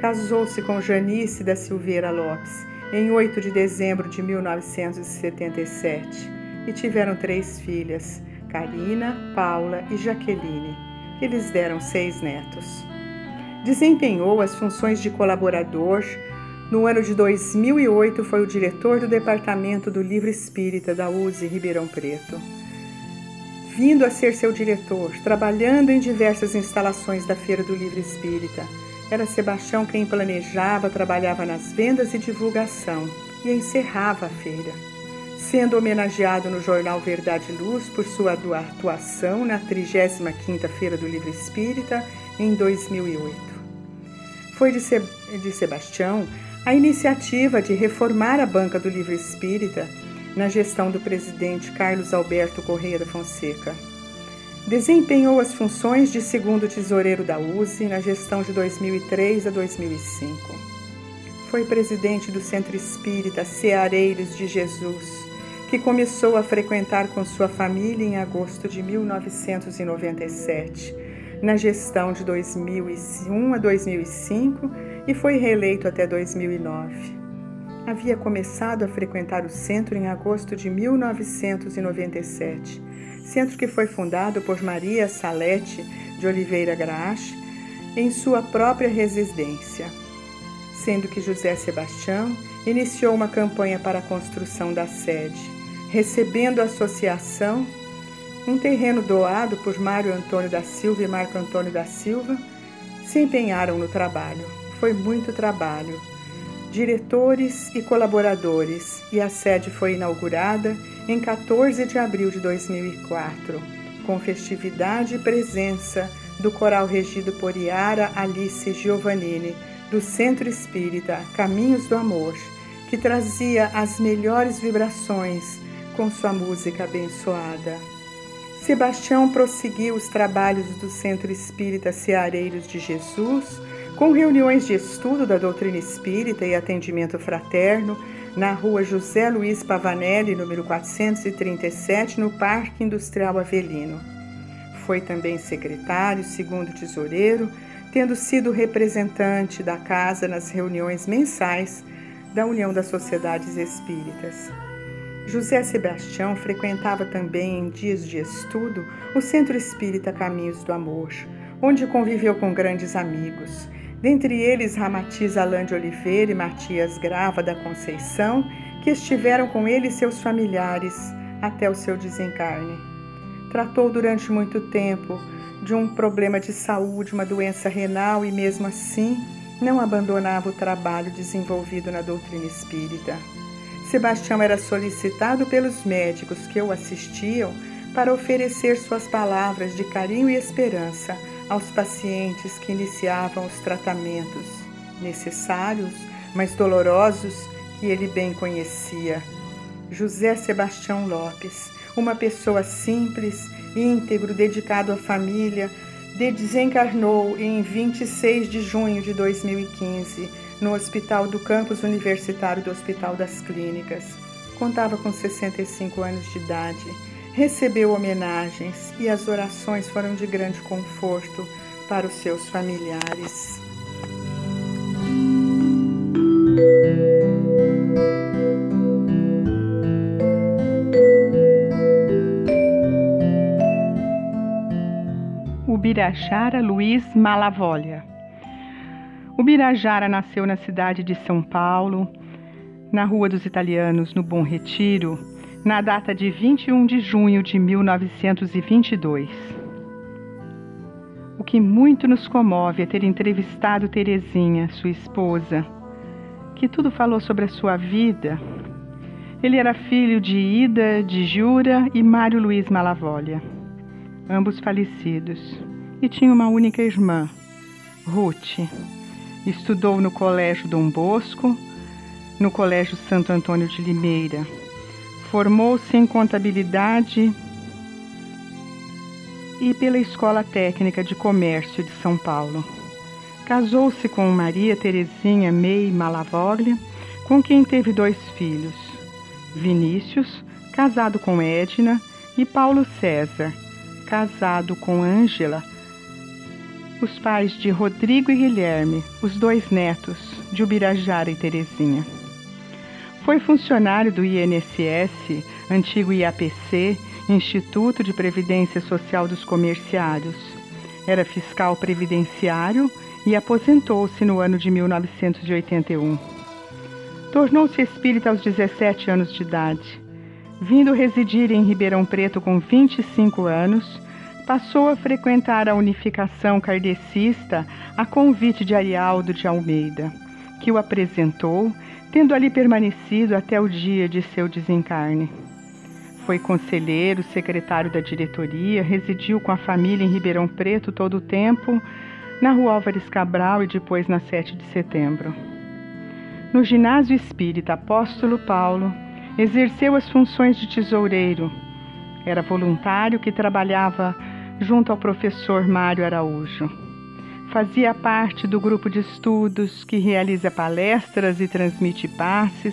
S3: Casou-se com Janice da Silveira Lopes em 8 de dezembro de 1977 e tiveram três filhas, Karina, Paula e Jaqueline. Eles deram seis netos. Desempenhou as funções de colaborador. No ano de 2008, foi o diretor do Departamento do Livro Espírita da USE Ribeirão Preto. Vindo a ser seu diretor, trabalhando em diversas instalações da Feira do Livro Espírita, era Sebastião quem planejava, trabalhava nas vendas e divulgação e encerrava a feira. Sendo homenageado no jornal Verdade e Luz por sua atuação na 35ª Feira do Livro Espírita em 2008. Foi de, Se de Sebastião a iniciativa de reformar a banca do livro espírita na gestão do presidente Carlos Alberto Correia da Fonseca. Desempenhou as funções de segundo tesoureiro da USE na gestão de 2003 a 2005. Foi presidente do Centro Espírita Ceareiros de Jesus, que começou a frequentar com sua família em agosto de 1997, na gestão de 2001 a 2005 e foi reeleito até 2009 havia começado a frequentar o centro em agosto de 1997 centro que foi fundado por Maria Salete de Oliveira Grache em sua própria residência, sendo que José Sebastião iniciou uma campanha para a construção da sede, recebendo a associação um terreno doado por Mário Antônio da Silva e Marco Antônio da Silva, se empenharam no trabalho. Foi muito trabalho. Diretores e colaboradores, e a sede foi inaugurada em 14 de abril de 2004, com festividade e presença do coral regido por Iara Alice Giovannini, do Centro Espírita Caminhos do Amor, que trazia as melhores vibrações com sua música abençoada. Sebastião prosseguiu os trabalhos do Centro Espírita Ceareiros de Jesus, com reuniões de estudo da doutrina espírita e atendimento fraterno, na rua José Luiz Pavanelli, número 437, no Parque Industrial Avelino. Foi também secretário, segundo tesoureiro, tendo sido representante da casa nas reuniões mensais da União das Sociedades Espíritas. José Sebastião frequentava também, em dias de estudo, o Centro Espírita Caminhos do Amor, onde conviveu com grandes amigos dentre eles Ramatiz Alain de Oliveira e Matias Grava da Conceição, que estiveram com ele e seus familiares até o seu desencarne. Tratou durante muito tempo de um problema de saúde, uma doença renal e, mesmo assim, não abandonava o trabalho desenvolvido na doutrina espírita. Sebastião era solicitado pelos médicos que o assistiam para oferecer suas palavras de carinho e esperança aos pacientes que iniciavam os tratamentos necessários, mas dolorosos, que ele bem conhecia. José Sebastião Lopes, uma pessoa simples, íntegro, dedicado à família, desencarnou em 26 de junho de 2015 no Hospital do Campus Universitário do Hospital das Clínicas. Contava com 65 anos de idade recebeu homenagens e as orações foram de grande conforto para os seus familiares.
S7: Ubirajara Luiz Malavolha. Ubirajara nasceu na cidade de São Paulo, na Rua dos Italianos, no Bom Retiro, na data de 21 de junho de 1922. O que muito nos comove é ter entrevistado Terezinha, sua esposa, que tudo falou sobre a sua vida. Ele era filho de Ida de Jura e Mário Luiz Malavolha, ambos falecidos, e tinha uma única irmã, Ruth. Estudou no Colégio Dom Bosco,
S3: no Colégio Santo Antônio de Limeira. Formou-se em contabilidade e pela Escola Técnica de Comércio de São Paulo. Casou-se com Maria Terezinha Mei Malavoglia, com quem teve dois filhos, Vinícius, casado com Edna, e Paulo César, casado com Ângela, os pais de Rodrigo e Guilherme, os dois netos de Ubirajara e Terezinha. Foi funcionário do INSS, antigo IAPC, Instituto de Previdência Social dos Comerciários. Era fiscal previdenciário e aposentou-se no ano de 1981. Tornou-se espírita aos 17 anos de idade. Vindo residir em Ribeirão Preto com 25 anos, passou a frequentar a unificação kardecista a convite de Arialdo de Almeida, que o apresentou, tendo ali permanecido até o dia de seu desencarne. Foi conselheiro, secretário da diretoria, residiu com a família em Ribeirão Preto todo o tempo, na rua Álvares Cabral e depois na 7 de setembro. No ginásio espírita Apóstolo Paulo, exerceu as funções de tesoureiro. Era voluntário que trabalhava junto ao professor Mário Araújo. Fazia parte do grupo de estudos que realiza palestras e transmite passes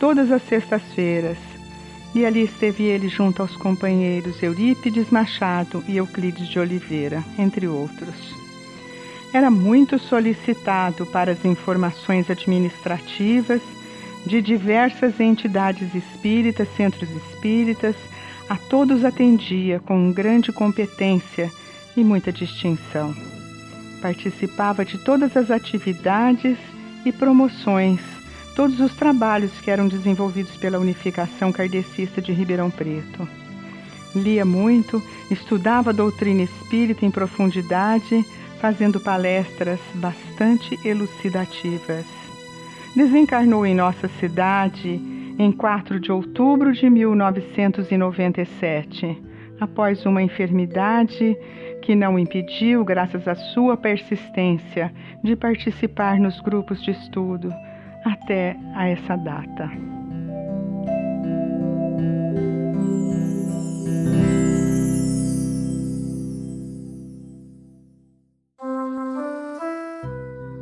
S3: todas as sextas-feiras. E ali esteve ele junto aos companheiros Eurípides Machado e Euclides de Oliveira, entre outros. Era muito solicitado para as informações administrativas de diversas entidades espíritas, centros espíritas, a todos atendia com grande competência e muita distinção. Participava de todas as atividades e promoções, todos os trabalhos que eram desenvolvidos pela Unificação Kardecista de Ribeirão Preto. Lia muito, estudava a doutrina espírita em profundidade, fazendo palestras bastante elucidativas. Desencarnou em nossa cidade em 4 de outubro de 1997, após uma enfermidade que não impediu, graças à sua persistência, de participar nos grupos de estudo até a essa data.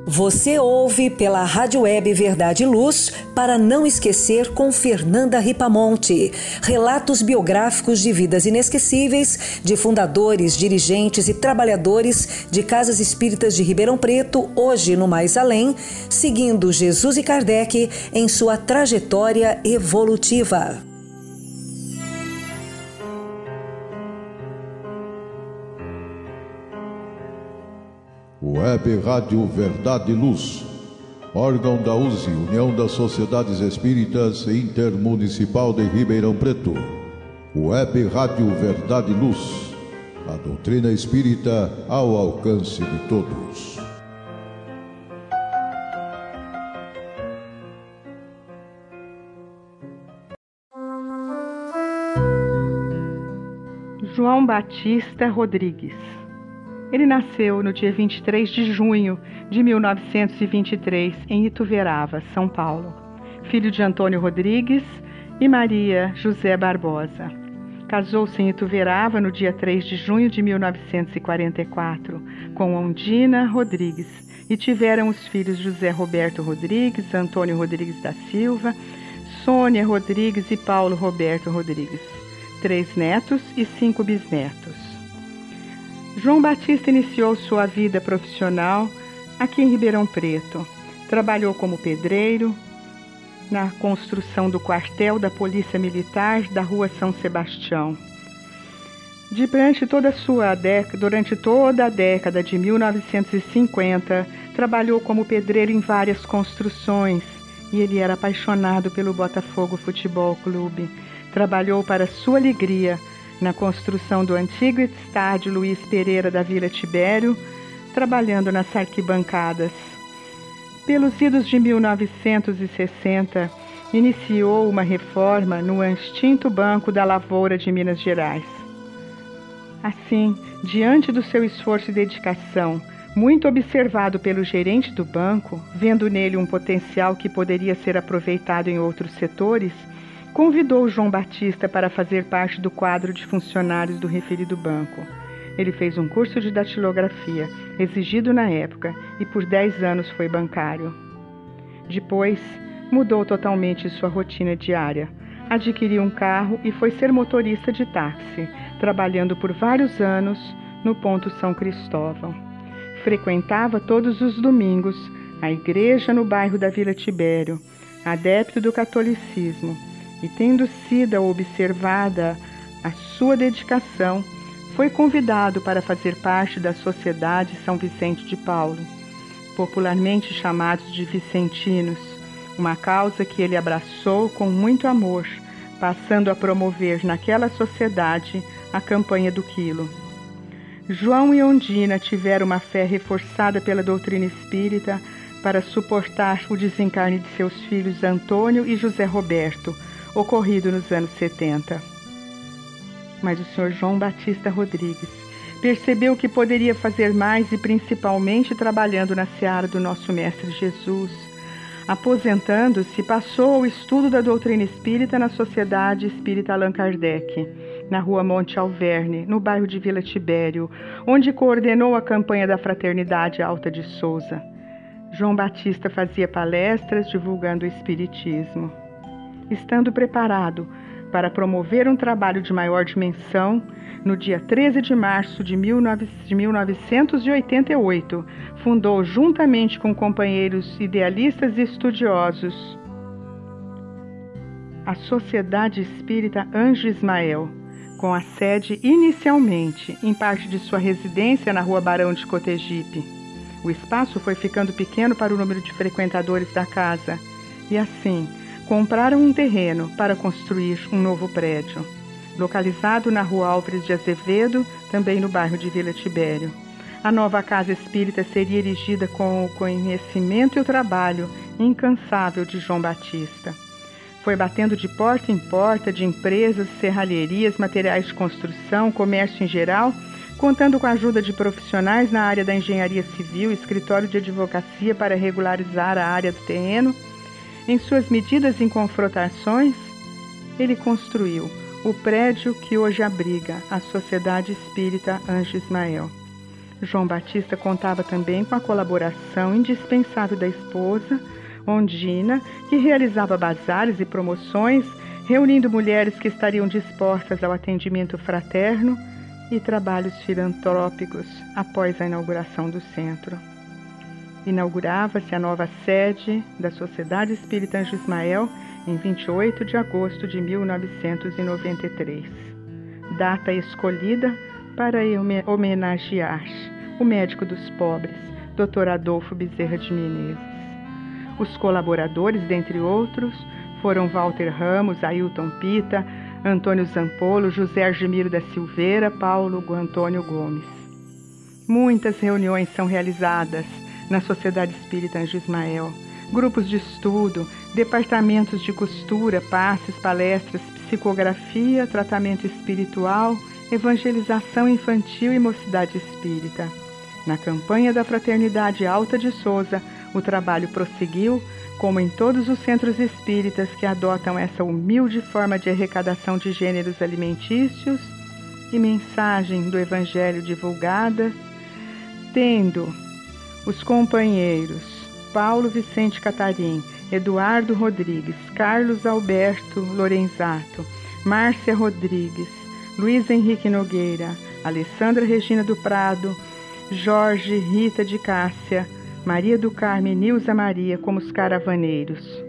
S4: Você ouve pela Rádio Web Verdade e Luz, para não esquecer, com Fernanda Ripamonte. Relatos biográficos de vidas inesquecíveis de fundadores, dirigentes e trabalhadores de casas espíritas de Ribeirão Preto, hoje no Mais Além, seguindo Jesus e Kardec em sua trajetória evolutiva.
S2: Web Rádio Verdade e Luz, órgão da USE, União das Sociedades Espíritas Intermunicipal de Ribeirão Preto. Web Rádio Verdade e Luz, a doutrina espírita ao alcance de todos.
S3: João Batista Rodrigues ele nasceu no dia 23 de junho de 1923 em Ituverava, São Paulo, filho de Antônio Rodrigues e Maria José Barbosa. Casou-se em Ituverava no dia 3 de junho de 1944 com Ondina Rodrigues e tiveram os filhos José Roberto Rodrigues, Antônio Rodrigues da Silva, Sônia Rodrigues e Paulo Roberto Rodrigues, três netos e cinco bisnetos. João Batista iniciou sua vida profissional aqui em Ribeirão Preto. Trabalhou como pedreiro na construção do quartel da Polícia Militar da Rua São Sebastião. Durante toda sua década, durante toda a década de 1950, trabalhou como pedreiro em várias construções e ele era apaixonado pelo Botafogo Futebol Clube. Trabalhou para sua alegria na construção do antigo estádio Luiz Pereira da Vila Tibério, trabalhando nas arquibancadas. Pelos idos de 1960, iniciou uma reforma no extinto Banco da Lavoura de Minas Gerais. Assim, diante do seu esforço e dedicação, Muito observado pelo gerente do banco, vendo nele um potencial que poderia ser aproveitado em outros setores, convidou João Batista para fazer parte do quadro de funcionários do referido banco. Ele fez um curso de datilografia, exigido na época, e por 10 anos foi bancário. Depois, mudou totalmente sua rotina diária. Adquiriu um carro e foi ser motorista de táxi, trabalhando por vários anos no ponto São Cristóvão frequentava todos os domingos a igreja no bairro da Vila Tibério, adepto do catolicismo, e tendo sido observada a sua dedicação, foi convidado para fazer parte da Sociedade São Vicente de Paulo, popularmente chamados de Vicentinos, uma causa que ele abraçou com muito amor, passando a promover naquela sociedade a campanha do quilo. João e Ondina tiveram uma fé reforçada pela doutrina espírita para suportar o desencarne de seus filhos Antônio e José Roberto, ocorrido nos anos 70. Mas o senhor João Batista Rodrigues percebeu que poderia fazer mais e principalmente trabalhando na seara do nosso Mestre Jesus. Aposentando-se, passou ao estudo da doutrina espírita na Sociedade Espírita Allan Kardec na rua Monte Alverne, no bairro de Vila Tibério, onde coordenou a campanha da Fraternidade Alta de Souza. João Batista fazia palestras divulgando o Espiritismo. Estando preparado para promover um trabalho de maior dimensão, no dia 13 de março de 1988, fundou, juntamente com companheiros idealistas e estudiosos, a Sociedade Espírita Anjo Ismael, com a sede inicialmente em parte de sua residência na rua Barão de Cotegipe. O espaço foi ficando pequeno para o número de frequentadores da casa e, assim, compraram um terreno para construir um novo prédio, localizado na rua Álvares de Azevedo, também no bairro de Vila Tibério. A nova casa espírita seria erigida com o conhecimento e o trabalho incansável de João Batista. Foi batendo de porta em porta de empresas, serralherias, materiais de construção, comércio em geral, contando com a ajuda de profissionais na área da engenharia civil, escritório de advocacia para regularizar a área do terreno. Em suas medidas e confrontações, ele construiu o prédio que hoje abriga a Sociedade Espírita Anjo Ismael. João Batista contava também com a colaboração indispensável da esposa, Ondina, que realizava bazares e promoções, reunindo mulheres que estariam dispostas ao atendimento fraterno e trabalhos filantrópicos após a inauguração do centro. Inaugurava-se a nova sede da Sociedade Espírita Anjo Ismael em 28 de agosto de 1993, data escolhida para homenagear o médico dos pobres, Dr. Adolfo Bezerra de Menezes. Os colaboradores, dentre outros, foram Walter Ramos, Ailton Pita, Antônio Zampolo, José Argemiro da Silveira, Paulo Antônio Gomes. Muitas reuniões são realizadas na Sociedade Espírita Anjo Ismael, grupos de estudo, departamentos de costura, passes, palestras, psicografia, tratamento espiritual, evangelização infantil e mocidade espírita. Na campanha da Fraternidade Alta de Souza, o trabalho prosseguiu, como em todos os centros espíritas que adotam essa humilde forma de arrecadação de gêneros alimentícios e mensagem do Evangelho divulgadas, tendo os companheiros Paulo Vicente Catarim, Eduardo Rodrigues, Carlos Alberto Lorenzato, Márcia Rodrigues, Luiz Henrique Nogueira, Alessandra Regina do Prado, Jorge Rita de Cássia, Maria do Carmo e Nilza Maria como os caravaneiros.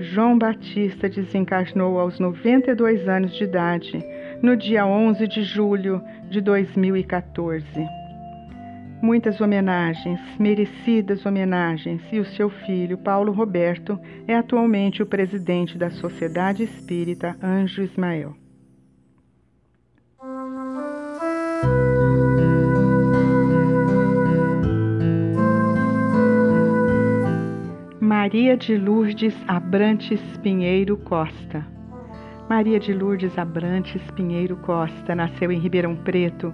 S3: João Batista desencarnou aos 92 anos de idade, no dia 11 de julho de 2014. Muitas homenagens, merecidas homenagens, e o seu filho, Paulo Roberto, é atualmente o presidente da Sociedade Espírita Anjo Ismael. Maria de Lourdes Abrantes Pinheiro Costa. Maria de Lourdes Abrantes Pinheiro Costa nasceu em Ribeirão Preto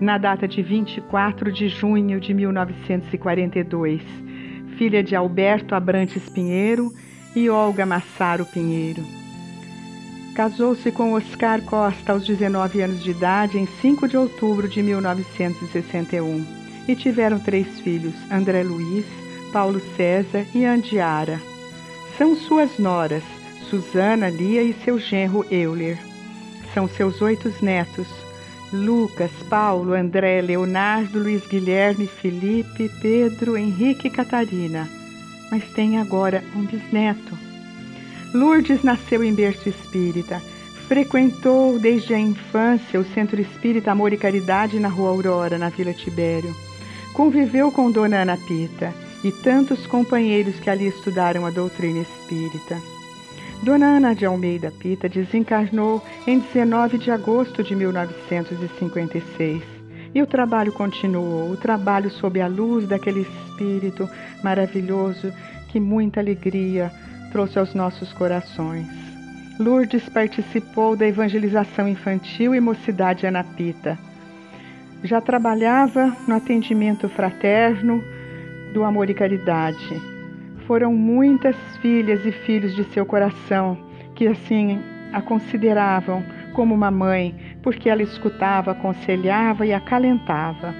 S3: na data de 24 de junho de 1942, filha de Alberto Abrantes Pinheiro e Olga Massaro Pinheiro. Casou-se com Oscar Costa aos 19 anos de idade em 5 de outubro de 1961 e tiveram três filhos, André Luiz, Paulo César e Andiara. São suas noras, Susana, Lia e seu genro Euler. São seus oito netos, Lucas, Paulo, André, Leonardo, Luiz Guilherme, Felipe, Pedro, Henrique e Catarina. Mas tem agora um bisneto. Lourdes nasceu em berço espírita. Frequentou desde a infância o Centro Espírita Amor e Caridade na Rua Aurora, na Vila Tibério. Conviveu com Dona Ana Pita e tantos companheiros que ali estudaram a doutrina espírita. Dona Ana de Almeida Pita desencarnou em 19 de agosto de 1956 e o trabalho continuou o trabalho sob a luz daquele espírito maravilhoso que muita alegria trouxe aos nossos corações. Lourdes participou da evangelização infantil e mocidade anapita. Já trabalhava no atendimento fraterno do amor e caridade foram muitas filhas e filhos de seu coração que assim a consideravam como uma mãe, porque ela escutava, aconselhava e acalentava.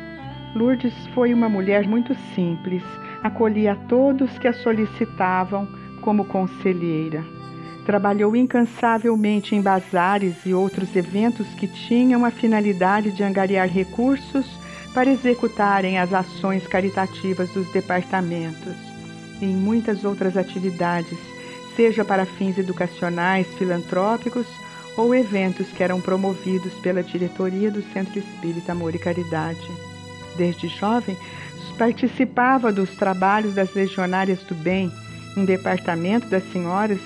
S3: Lourdes foi uma mulher muito simples, acolhia a todos que a solicitavam como conselheira. Trabalhou incansavelmente em bazares e outros eventos que tinham a finalidade de angariar recursos para executarem as ações caritativas dos departamentos e em muitas outras atividades, seja para fins educacionais, filantrópicos ou eventos que eram promovidos pela diretoria do Centro Espírita Amor e Caridade. Desde jovem, participava dos trabalhos das Legionárias do Bem, um departamento das senhoras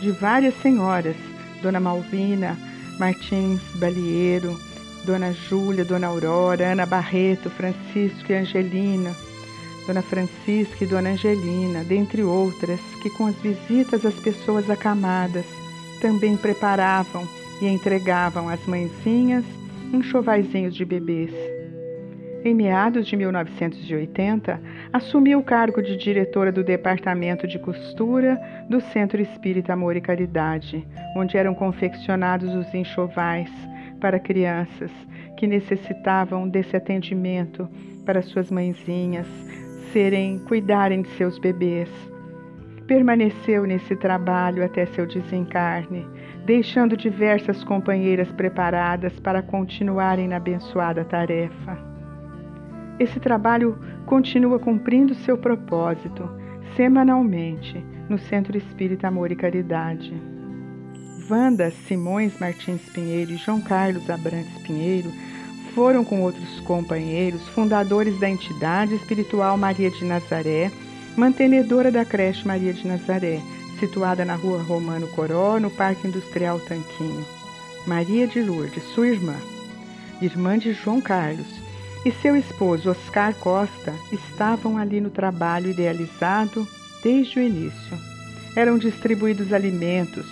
S3: de várias senhoras, Dona Malvina, Martins Balieiro, Dona Júlia, Dona Aurora, Ana Barreto, Francisco e Angelina, Dona Francisca e Dona Angelina, dentre outras, que com as visitas às pessoas acamadas também preparavam e entregavam às mãezinhas enxovaizinhos de bebês. Em meados de 1980, assumiu o cargo de diretora do Departamento de Costura do Centro Espírita Amor e Caridade, onde eram confeccionados os enxovais para crianças que necessitavam desse atendimento para suas mãezinhas, serem cuidarem de seus bebês. Permaneceu nesse trabalho até seu desencarne, deixando diversas companheiras preparadas para continuarem na abençoada tarefa. Esse trabalho continua cumprindo seu propósito, semanalmente, no Centro Espírita Amor e Caridade. Wanda Simões Martins Pinheiro e João Carlos Abrantes Pinheiro foram com outros companheiros fundadores da entidade espiritual Maria de Nazaré, mantenedora da creche Maria de Nazaré, situada na rua Romano Coró, no Parque Industrial Tanquinho. Maria de Lourdes, sua irmã, irmã de João Carlos, e seu esposo Oscar Costa estavam ali no trabalho idealizado desde o início. Eram distribuídos alimentos,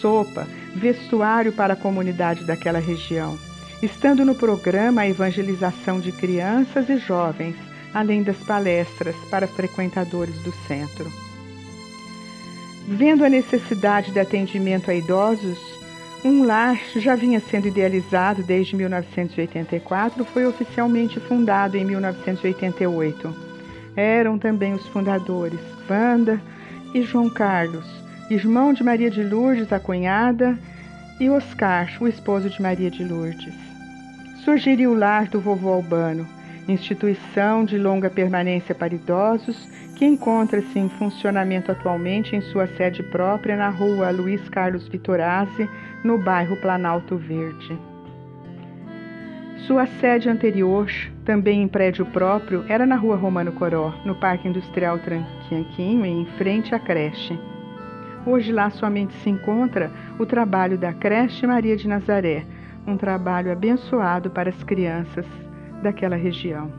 S3: sopa, vestuário para a comunidade daquela região estando no programa a evangelização de crianças e jovens, além das palestras para frequentadores do centro. Vendo a necessidade de atendimento a idosos, um lar já vinha sendo idealizado desde 1984, foi oficialmente fundado em 1988. Eram também os fundadores Wanda e João Carlos, irmão de Maria de Lourdes, a cunhada, e Oscar, o esposo de Maria de Lourdes surgiria o Lar do Vovô Albano, instituição de longa permanência para idosos que encontra-se em funcionamento atualmente em sua sede própria na rua Luiz Carlos Vitorazzi, no bairro Planalto Verde. Sua sede anterior, também em prédio próprio, era na rua Romano Coró, no Parque Industrial Tranquinho, em frente à creche. Hoje lá somente se encontra o trabalho da creche Maria de Nazaré, um trabalho abençoado para as crianças daquela região.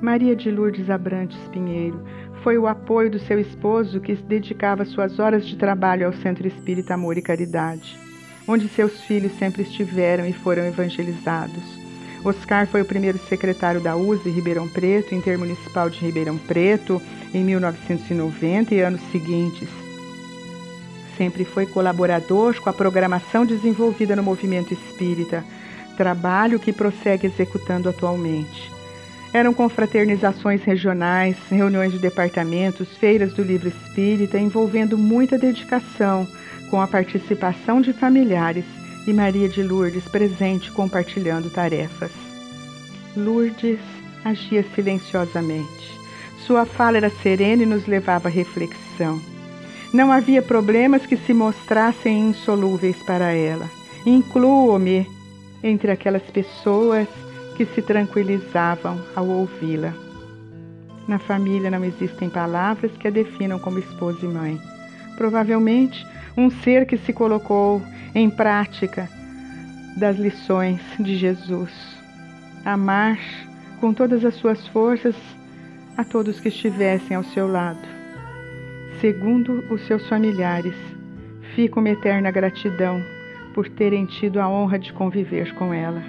S3: Maria de Lourdes Abrantes Pinheiro foi o apoio do seu esposo que dedicava suas horas de trabalho ao Centro Espírita Amor e Caridade, onde seus filhos sempre estiveram e foram evangelizados. Oscar foi o primeiro secretário da USE Ribeirão Preto, intermunicipal de Ribeirão Preto, em 1990 e anos seguintes. Sempre foi colaborador com a programação desenvolvida no movimento espírita, trabalho que prossegue executando atualmente. Eram confraternizações regionais, reuniões de departamentos, feiras do livro espírita, envolvendo muita dedicação, com a participação de familiares e Maria de Lourdes presente compartilhando tarefas. Lourdes agia silenciosamente. Sua fala era serena e nos levava à reflexão. Não havia problemas que se mostrassem insolúveis para ela. Incluo-me entre aquelas pessoas que se tranquilizavam ao ouvi-la. Na família não existem palavras que a definam como esposa e mãe. Provavelmente, um ser que se colocou em prática das lições de Jesus. Amar com todas as suas forças a todos que estivessem ao seu lado. Segundo os seus familiares, fica uma eterna gratidão por terem tido a honra de conviver com ela.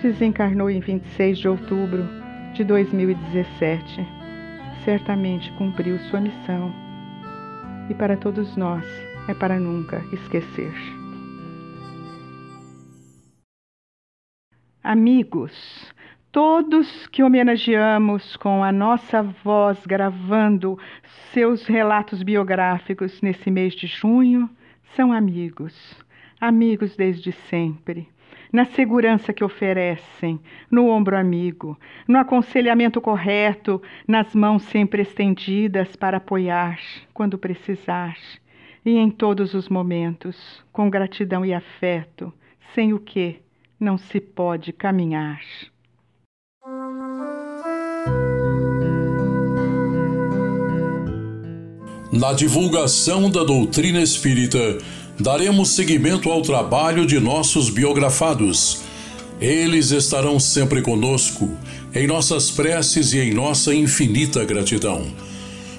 S3: Desencarnou em 26 de outubro de 2017. Certamente cumpriu sua missão. E para todos nós é para nunca esquecer. Amigos, todos que homenageamos com a nossa voz gravando seus relatos biográficos nesse mês de junho são amigos amigos desde sempre, na segurança que oferecem, no ombro amigo, no aconselhamento correto, nas mãos sempre estendidas para apoiar quando precisar, e em todos os momentos, com gratidão e afeto, sem o que não se pode caminhar.
S1: Na divulgação da doutrina espírita, daremos seguimento ao trabalho de nossos biografados. Eles estarão sempre conosco, em nossas preces e em nossa infinita gratidão.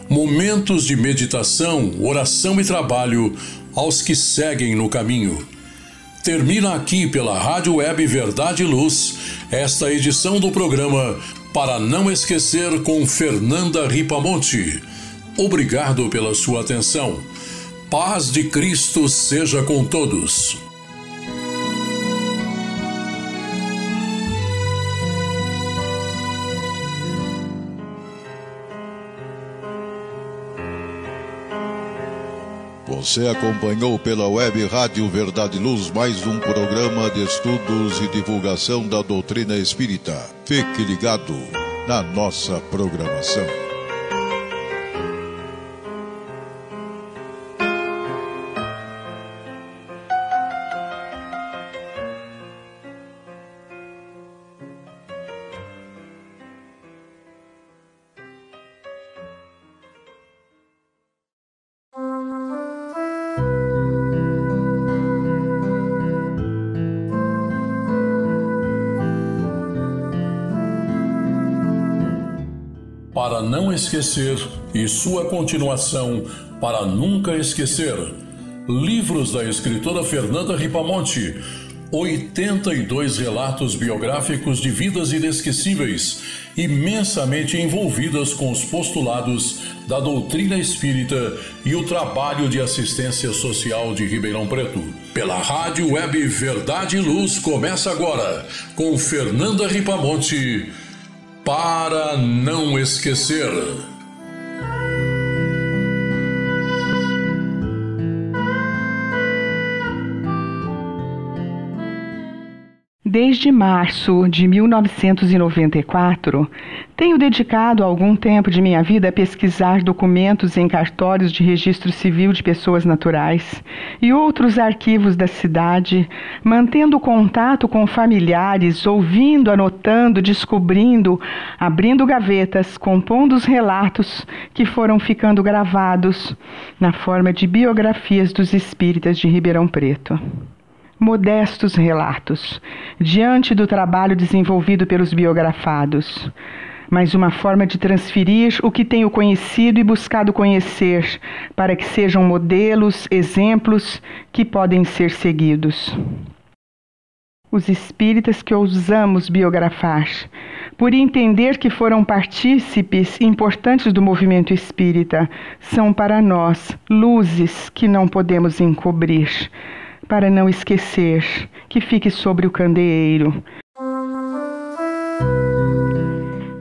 S1: Momentos de meditação, oração e trabalho aos que seguem no caminho. Termina aqui pela Rádio Web Verdade e Luz esta edição do programa Para Não Esquecer com Fernanda Ripamonte. Obrigado pela sua atenção. Paz de Cristo seja com todos.
S2: Você acompanhou pela web Rádio Verdade Luz mais um programa de estudos e divulgação da doutrina espírita. Fique ligado na nossa programação.
S1: Para não esquecer e sua continuação para nunca esquecer. Livros da escritora Fernanda Ripamonte. 82 relatos biográficos de vidas inesquecíveis, imensamente envolvidas com os postulados da doutrina espírita e o trabalho de assistência social de Ribeirão Preto. Pela Rádio Web Verdade e Luz começa agora com Fernanda Ripamonte para não esquecer.
S3: Desde março de 1994, tenho dedicado algum tempo de minha vida a pesquisar documentos em cartórios de registro civil de pessoas naturais e outros arquivos da cidade, mantendo contato com familiares, ouvindo, anotando, descobrindo, abrindo gavetas, compondo os relatos que foram ficando gravados na forma de biografias dos espíritas de Ribeirão Preto modestos relatos, diante do trabalho desenvolvido pelos biografados, mas uma forma de transferir o que tenho conhecido e buscado conhecer, para que sejam modelos, exemplos que podem ser seguidos. os espíritas que ousamos biografar, por entender que foram partícipes importantes do movimento espírita, são para nós luzes que não podemos encobrir, para não esquecer que fique sobre o candeeiro.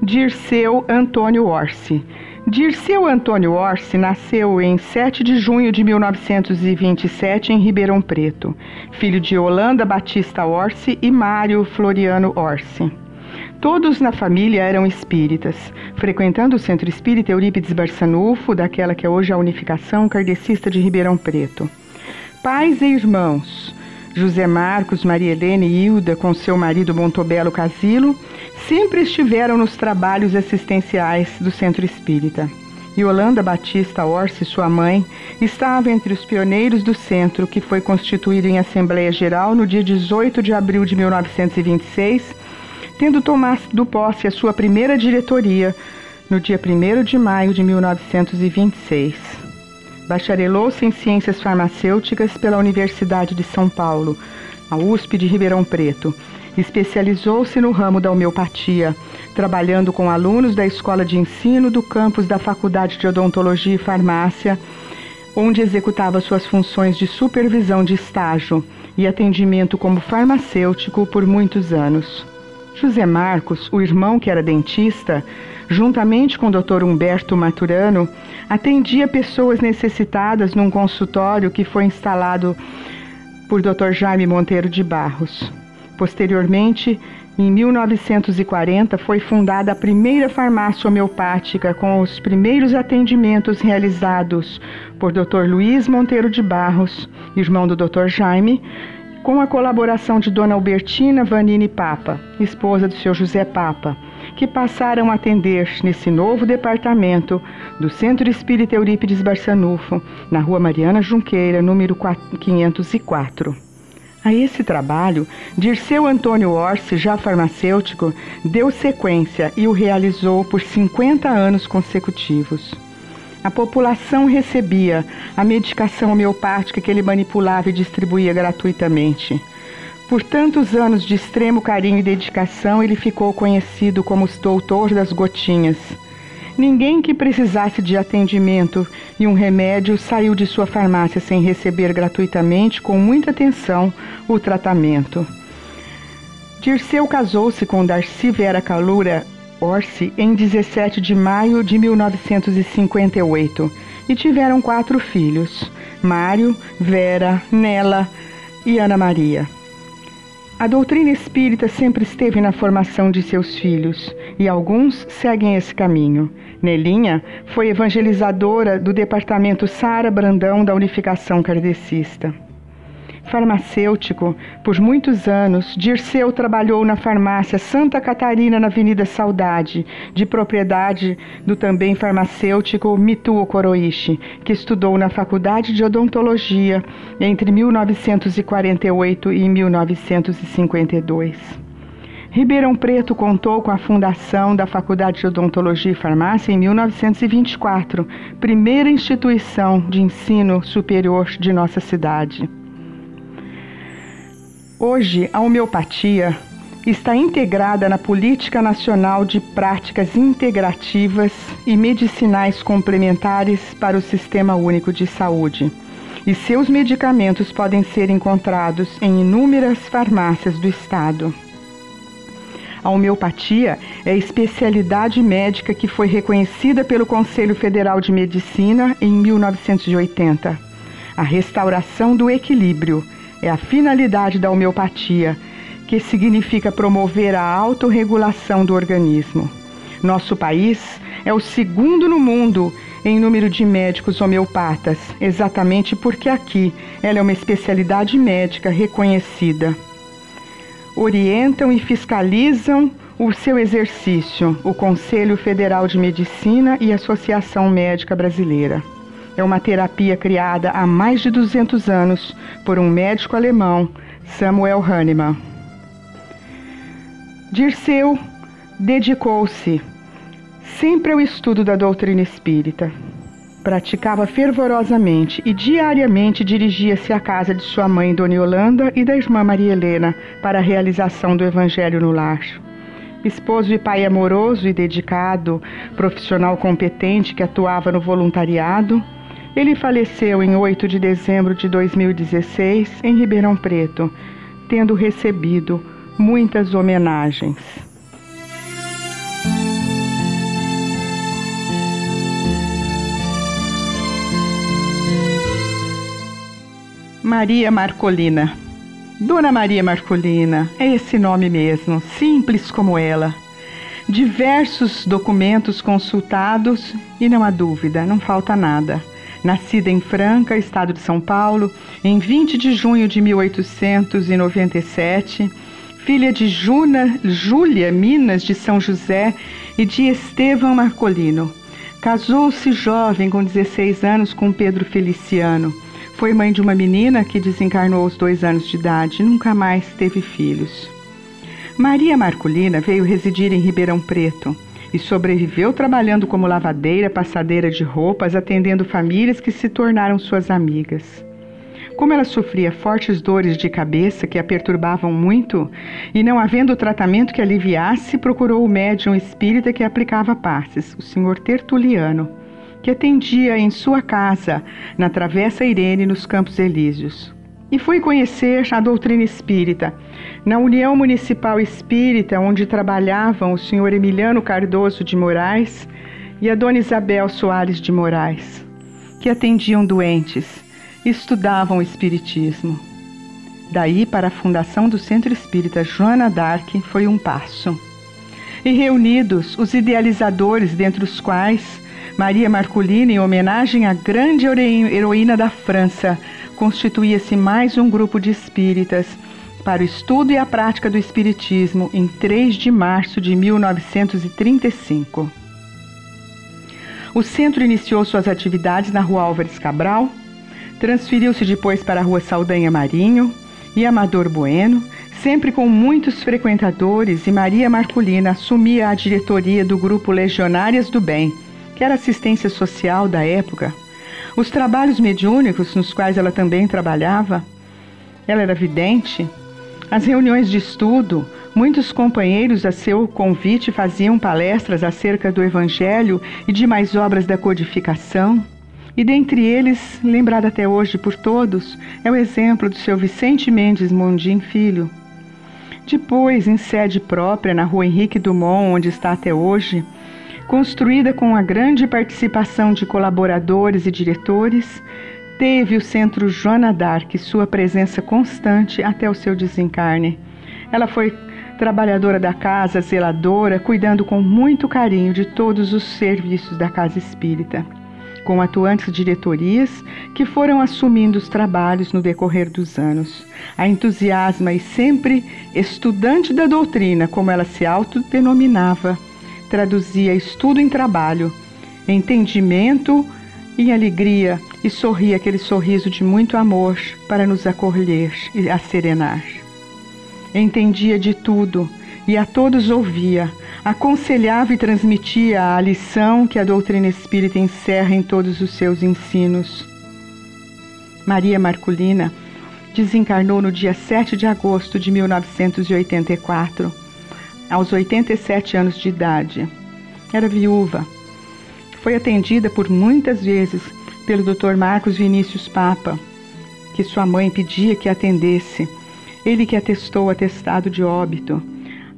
S3: Dirceu Antônio Orsi Dirceu Antônio Orsi nasceu em 7 de junho de 1927 em Ribeirão Preto, filho de Holanda Batista Orsi e Mário Floriano Orsi. Todos na família eram espíritas, frequentando o Centro Espírita Eurípides Barçanufo, daquela que é hoje a Unificação Kardecista de Ribeirão Preto. Pais e irmãos, José Marcos, Maria Helena e Hilda, com seu marido Montobelo Casilo, sempre estiveram nos trabalhos assistenciais do Centro Espírita. Yolanda Batista Orsi, sua mãe, estava entre os pioneiros do centro, que foi constituído em Assembleia Geral no dia 18 de abril de 1926, tendo tomado posse a sua primeira diretoria no dia 1 de maio de 1926. Bacharelou-se em Ciências Farmacêuticas pela Universidade de São Paulo, a USP de Ribeirão Preto, Especializou-se no ramo da homeopatia, trabalhando com alunos da escola de ensino do campus da Faculdade de Odontologia e Farmácia, onde executava suas funções de supervisão de estágio e atendimento como farmacêutico por muitos anos. José Marcos, o irmão que era dentista, juntamente com o Dr. Humberto Maturano, atendia pessoas necessitadas num consultório que foi instalado por Dr. Jaime Monteiro de Barros. Posteriormente, em 1940, foi fundada a primeira farmácia homeopática, com os primeiros atendimentos realizados por Dr. Luiz Monteiro de Barros, irmão do Dr. Jaime, com a colaboração de Dona Albertina Vanini Papa, esposa do seu José Papa, que passaram a atender nesse novo departamento do Centro Espírita Eurípides Barçanufo, na Rua Mariana Junqueira, número 504. A esse trabalho, Dirceu Antônio Orsi, já farmacêutico, deu sequência e o realizou por 50 anos consecutivos. A população recebia a medicação homeopática que ele manipulava e distribuía gratuitamente. Por tantos anos de extremo carinho e dedicação, ele ficou conhecido como o doutor das gotinhas Ninguém que precisasse de atendimento e um remédio saiu de sua farmácia sem receber gratuitamente, com muita atenção, o tratamento. Dirceu casou-se com Darcy Vera Calura Orsi em 17 de maio de 1958 e tiveram quatro filhos: Mário, Vera, Nela e Ana Maria. A doutrina espírita sempre esteve na formação de seus filhos e alguns seguem esse caminho. Nelinha foi evangelizadora do departamento Sara Brandão da Unificação Kardecista. Farmacêutico, por muitos anos, Dirceu trabalhou na farmácia Santa Catarina, na Avenida Saudade, de propriedade do também farmacêutico Mituo Coroishi, que estudou na Faculdade de Odontologia entre 1948 e 1952. Ribeirão Preto contou com a fundação da Faculdade de Odontologia e Farmácia em 1924, primeira instituição de ensino superior de nossa cidade. Hoje, a homeopatia está integrada na Política Nacional de Práticas Integrativas e Medicinais Complementares para o Sistema Único de Saúde. E seus medicamentos podem ser encontrados em inúmeras farmácias do Estado. A homeopatia é especialidade médica que foi reconhecida pelo Conselho Federal de Medicina em 1980. A restauração do equilíbrio é a finalidade da homeopatia, que significa promover a autorregulação do organismo. Nosso país é o segundo no mundo em número de médicos homeopatas, exatamente porque aqui ela é uma especialidade médica reconhecida orientam e fiscalizam o seu exercício o Conselho Federal de Medicina e a Associação Médica Brasileira é uma terapia criada há mais de 200 anos por um médico alemão, Samuel Hahnemann. Dirceu dedicou-se sempre ao estudo da doutrina espírita. Praticava fervorosamente e diariamente dirigia-se à casa de sua mãe, Dona Yolanda, e da irmã Maria Helena para a realização do Evangelho no lar. Esposo e pai amoroso e dedicado, profissional competente que atuava no voluntariado, ele faleceu em 8 de dezembro de 2016 em Ribeirão Preto, tendo recebido muitas homenagens. Maria Marcolina. Dona Maria Marcolina, é esse nome mesmo, simples como ela. Diversos documentos consultados e não há dúvida, não falta nada. Nascida em Franca, estado de São Paulo, em 20 de junho de 1897, filha de Juna, Júlia Minas de São José e de Estevão Marcolino. Casou-se jovem com 16 anos com Pedro Feliciano. Foi mãe de uma menina que desencarnou aos dois anos de idade e nunca mais teve filhos. Maria Marcolina veio residir em Ribeirão Preto e sobreviveu trabalhando como lavadeira, passadeira de roupas, atendendo famílias que se tornaram suas amigas. Como ela sofria fortes dores de cabeça que a perturbavam muito, e não havendo tratamento que aliviasse, procurou o médium espírita que aplicava passes, o senhor Tertuliano, que atendia em sua casa, na Travessa Irene, nos Campos Elíseos e fui conhecer a doutrina espírita. Na União Municipal Espírita, onde trabalhavam o senhor Emiliano Cardoso de Moraes e a dona Isabel Soares de Moraes, que atendiam doentes e estudavam o espiritismo. Daí para a fundação do Centro Espírita Joana d'Arc foi um passo. E reunidos os idealizadores, dentre os quais Maria Marcolina, em homenagem à grande heroína da França, constituía-se mais um grupo de espíritas para o estudo e a prática do Espiritismo em 3 de março de 1935. O centro iniciou suas atividades na Rua Álvares Cabral, transferiu-se depois para a Rua Saldanha Marinho e Amador Bueno, sempre com muitos frequentadores, e Maria Marculina assumia a diretoria do grupo Legionárias do Bem, que era assistência social da época os trabalhos mediúnicos nos quais ela também trabalhava, ela era vidente. As reuniões de estudo, muitos companheiros a seu convite faziam palestras acerca do Evangelho e de mais obras da codificação. E dentre eles, lembrado até hoje por todos, é o exemplo do seu Vicente Mendes Mondim Filho. Depois, em sede própria, na rua Henrique Dumont, onde está até hoje, Construída com a grande participação de colaboradores e diretores, teve o Centro Joana Dark sua presença constante até o seu desencarne. Ela foi trabalhadora da casa, zeladora, cuidando com muito carinho de todos os serviços da casa espírita, com atuantes diretorias que foram assumindo os trabalhos no decorrer dos anos. A entusiasma e sempre estudante da doutrina, como ela se autodenominava, traduzia estudo em trabalho, entendimento em alegria e sorria aquele sorriso de muito amor para nos acolher e acerenar. Entendia de tudo e a todos ouvia, aconselhava e transmitia a lição que a doutrina espírita encerra em todos os seus ensinos. Maria Marculina desencarnou no dia 7 de agosto de 1984 aos 87 anos de idade. Era viúva. Foi atendida por muitas vezes pelo Dr. Marcos Vinícius Papa, que sua mãe pedia que atendesse. Ele que atestou o atestado de óbito.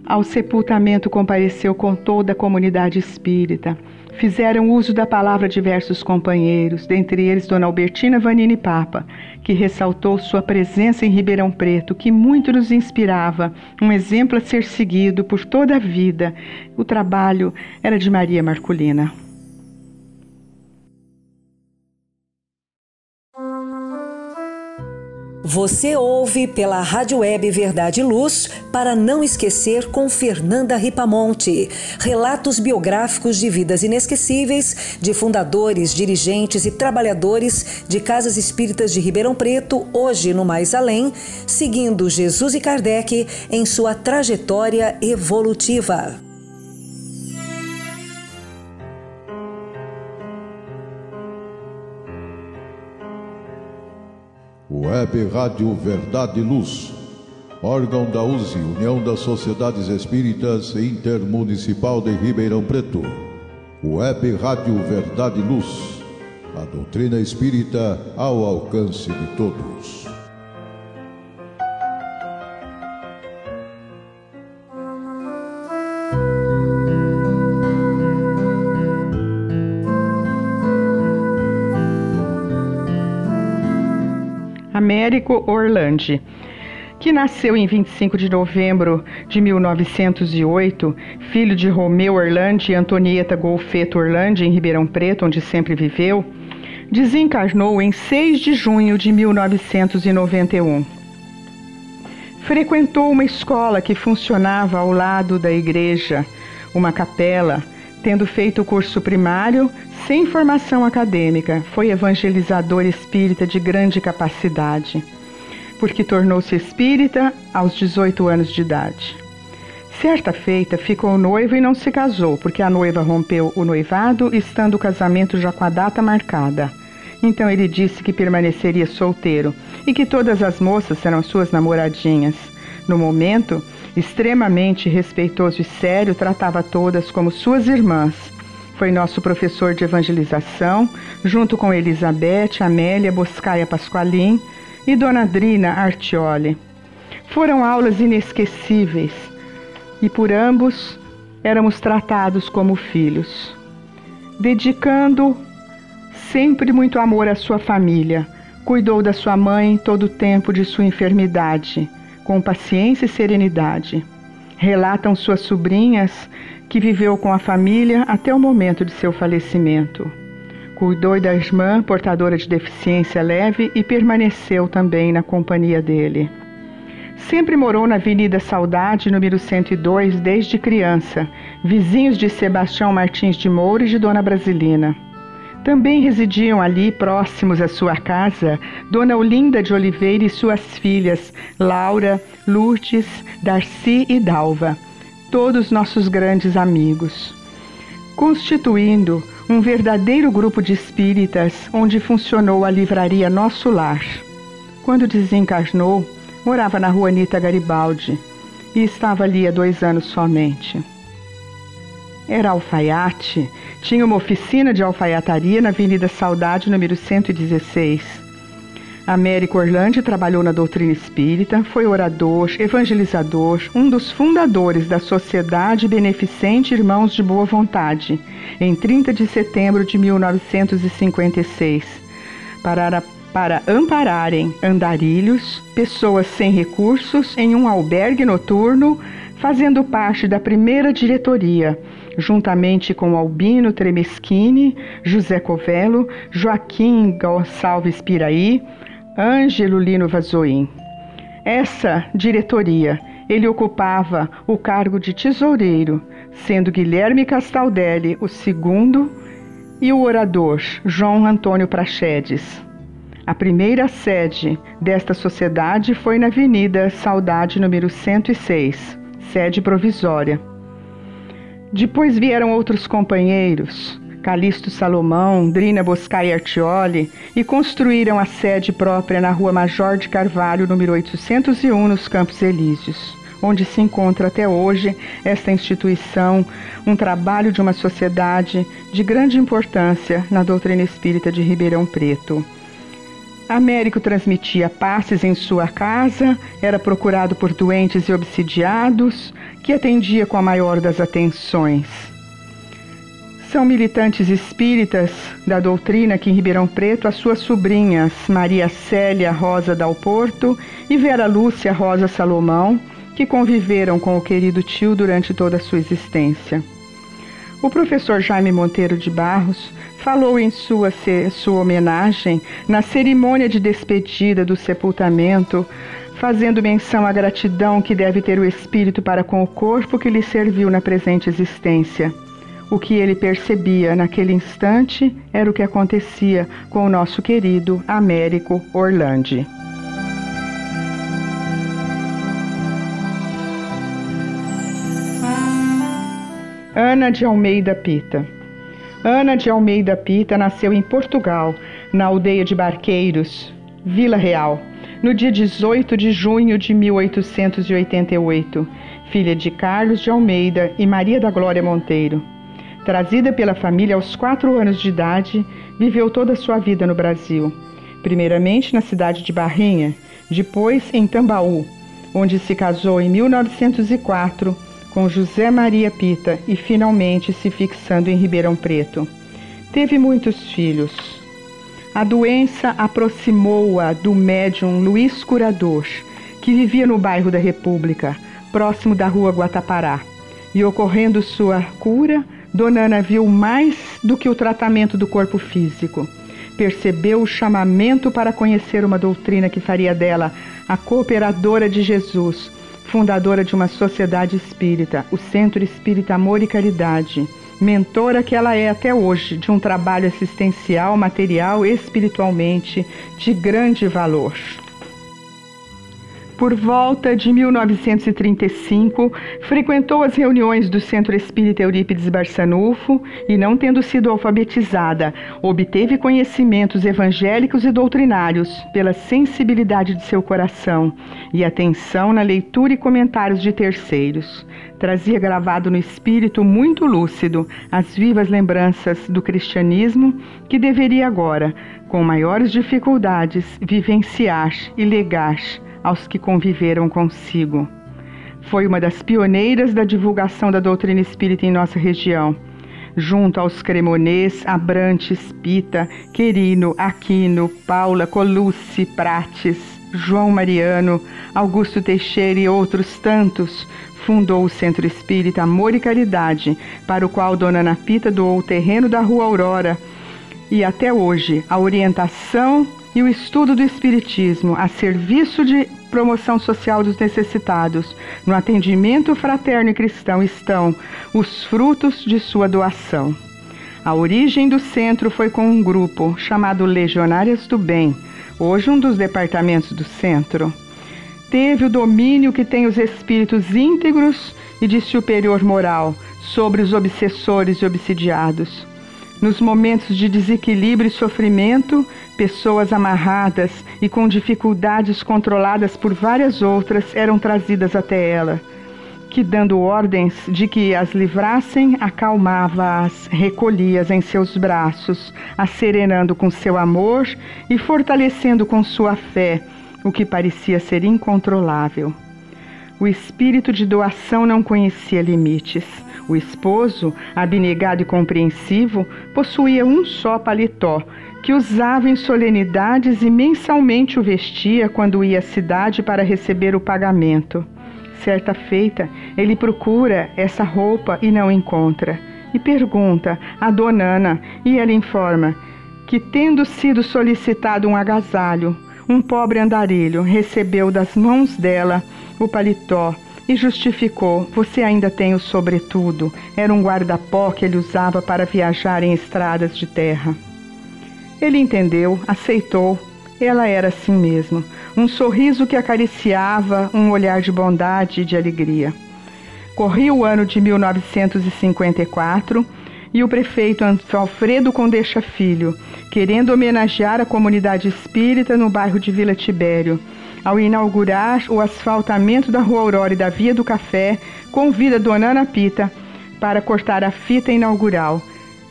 S3: Ao sepultamento compareceu com toda a comunidade espírita Fizeram uso da palavra diversos companheiros, dentre eles Dona Albertina Vanini Papa, que ressaltou sua presença em Ribeirão Preto, que muito nos inspirava, um exemplo a ser seguido por toda a vida. O trabalho era de Maria Marculina.
S4: Você ouve pela Rádio Web Verdade e Luz para não esquecer com Fernanda Ripamonte. Relatos biográficos de vidas inesquecíveis de fundadores, dirigentes e trabalhadores de casas espíritas de Ribeirão Preto, hoje no Mais Além, seguindo Jesus e Kardec em sua trajetória evolutiva.
S2: Web Rádio Verdade e Luz, órgão da USE, União das Sociedades Espíritas Intermunicipal de Ribeirão Preto. Web Rádio Verdade e Luz, a doutrina espírita ao alcance de todos.
S3: Américo Orlandi, que nasceu em 25 de novembro de 1908, filho de Romeu Orlandi e Antonieta Golfeto Orlandi, em Ribeirão Preto, onde sempre viveu, desencarnou em 6 de junho de 1991. Frequentou uma escola que funcionava ao lado da igreja, uma capela, tendo feito o curso primário, sem formação acadêmica, foi evangelizador espírita de grande capacidade, porque tornou-se espírita aos 18 anos de idade. Certa feita, ficou noivo e não se casou, porque a noiva rompeu o noivado, estando o casamento já com a data marcada. Então ele disse que permaneceria solteiro e que todas as moças serão suas namoradinhas. No momento, extremamente respeitoso e sério, tratava todas como suas irmãs foi nosso professor de evangelização, junto com Elizabeth, Amélia Boscaia Pasqualim e Dona Drina Artioli. Foram aulas inesquecíveis e por ambos éramos tratados como filhos. Dedicando sempre muito amor à sua família, cuidou da sua mãe todo o tempo de sua enfermidade, com paciência e serenidade. Relatam suas sobrinhas que viveu com a família até o momento de seu falecimento. Cuidou da irmã portadora de deficiência leve e permaneceu também na companhia dele. Sempre morou na Avenida Saudade, número 102, desde criança, vizinhos de Sebastião Martins de Moura e de Dona Brasilina. Também residiam ali, próximos à sua casa, Dona Olinda de Oliveira e suas filhas, Laura, Lourdes, Darcy e Dalva todos nossos grandes amigos, constituindo um verdadeiro grupo de espíritas onde funcionou a livraria Nosso Lar. Quando desencarnou, morava na rua Anita Garibaldi e estava ali há dois anos somente. Era alfaiate, tinha uma oficina de alfaiataria na Avenida Saudade, número 116 Américo Orlandi trabalhou na doutrina espírita, foi orador, evangelizador, um dos fundadores da Sociedade Beneficente Irmãos de Boa Vontade, em 30 de setembro de 1956, para, para ampararem andarilhos, pessoas sem recursos, em um albergue noturno, fazendo parte da primeira diretoria, juntamente com Albino Tremeschini, José Covello, Joaquim Gonçalves Piraí, Ângelo Lino Vazoim. Essa diretoria, ele ocupava o cargo de tesoureiro, sendo Guilherme Castaldelli o segundo e o orador João Antônio Prachedes. A primeira sede desta sociedade foi na Avenida Saudade número 106, sede provisória. Depois vieram outros companheiros, Calixto Salomão, Drina Boscai Artioli, e construíram a sede própria na Rua Major de Carvalho, número 801, nos Campos Elíseos, onde se encontra até hoje esta instituição, um trabalho de uma sociedade de grande importância na doutrina espírita de Ribeirão Preto. Américo transmitia passes em sua casa, era procurado por doentes e obsidiados, que atendia com a maior das atenções. São militantes espíritas da doutrina que em Ribeirão Preto as suas sobrinhas Maria Célia Rosa Dal Porto e Vera Lúcia Rosa Salomão, que conviveram com o querido tio durante toda a sua existência. O professor Jaime Monteiro de Barros falou em sua, sua homenagem na cerimônia de despedida do sepultamento, fazendo menção à gratidão que deve ter o espírito para com o corpo que lhe serviu na presente existência. O que ele percebia naquele instante era o que acontecia com o nosso querido Américo Orlandi. Ana de Almeida Pita. Ana de Almeida Pita nasceu em Portugal, na aldeia de Barqueiros, Vila Real, no dia 18 de junho de 1888, filha de Carlos de Almeida e Maria da Glória Monteiro. Trazida pela família aos quatro anos de idade, viveu toda a sua vida no Brasil. Primeiramente na cidade de Barrinha, depois em Tambaú, onde se casou em 1904 com José Maria Pita e finalmente se fixando em Ribeirão Preto. Teve muitos filhos. A doença aproximou-a do médium Luiz Curador, que vivia no bairro da República, próximo da rua Guatapará. E ocorrendo sua cura, Dona Ana viu mais do que o tratamento do corpo físico. Percebeu o chamamento para conhecer uma doutrina que faria dela a cooperadora de Jesus, fundadora de uma sociedade espírita, o Centro Espírita Amor e Caridade, mentora que ela é até hoje de um trabalho assistencial, material e espiritualmente de grande valor. Por volta de 1935, frequentou as reuniões do Centro Espírita Eurípides Barçanufo e, não tendo sido alfabetizada, obteve conhecimentos evangélicos e doutrinários pela sensibilidade de seu coração e atenção na leitura e comentários de terceiros. Trazia gravado no espírito muito lúcido as vivas lembranças do cristianismo que deveria agora, com maiores dificuldades, vivenciar e legar aos que conviveram consigo. Foi uma das pioneiras da divulgação da doutrina espírita em nossa região, junto aos Cremonês, Abrantes, Pita, Querino, Aquino, Paula, Colucci, Prates, João Mariano, Augusto Teixeira e outros tantos, fundou o Centro Espírita Amor e Caridade, para o qual Dona Ana Pita doou o terreno da Rua Aurora. E até hoje, a orientação e o estudo do Espiritismo a serviço de promoção social dos necessitados, no atendimento fraterno e cristão estão os frutos de sua doação. A origem do centro foi com um grupo chamado Legionárias do Bem, hoje um dos departamentos do centro. Teve o domínio que tem os espíritos íntegros e de superior moral sobre os obsessores e obsidiados. Nos momentos de desequilíbrio e sofrimento, pessoas amarradas e com dificuldades controladas por várias outras eram trazidas até ela, que, dando ordens de que as livrassem, acalmava-as, recolhia-as em seus braços, serenando com seu amor e fortalecendo com sua fé o que parecia ser incontrolável. O espírito de doação não conhecia limites. O esposo, abnegado e compreensivo, possuía um só paletó, que usava em solenidades e mensalmente o vestia quando ia à cidade para receber o pagamento. Certa feita, ele procura essa roupa e não encontra. E pergunta a dona Ana, e ela informa que, tendo sido solicitado um agasalho, um pobre andarilho recebeu das mãos dela o paletó e justificou: Você ainda tem o sobretudo. Era um guarda-pó que ele usava para viajar em estradas de terra. Ele entendeu, aceitou. Ela era assim mesmo. Um sorriso que acariciava, um olhar de bondade e de alegria. Corria o ano de 1954 e o prefeito Alfredo Condeixa Filho, querendo homenagear a comunidade espírita no bairro de Vila Tibério, ao inaugurar o asfaltamento da Rua Aurora e da Via do Café, convida Dona Ana Pita para cortar a fita inaugural.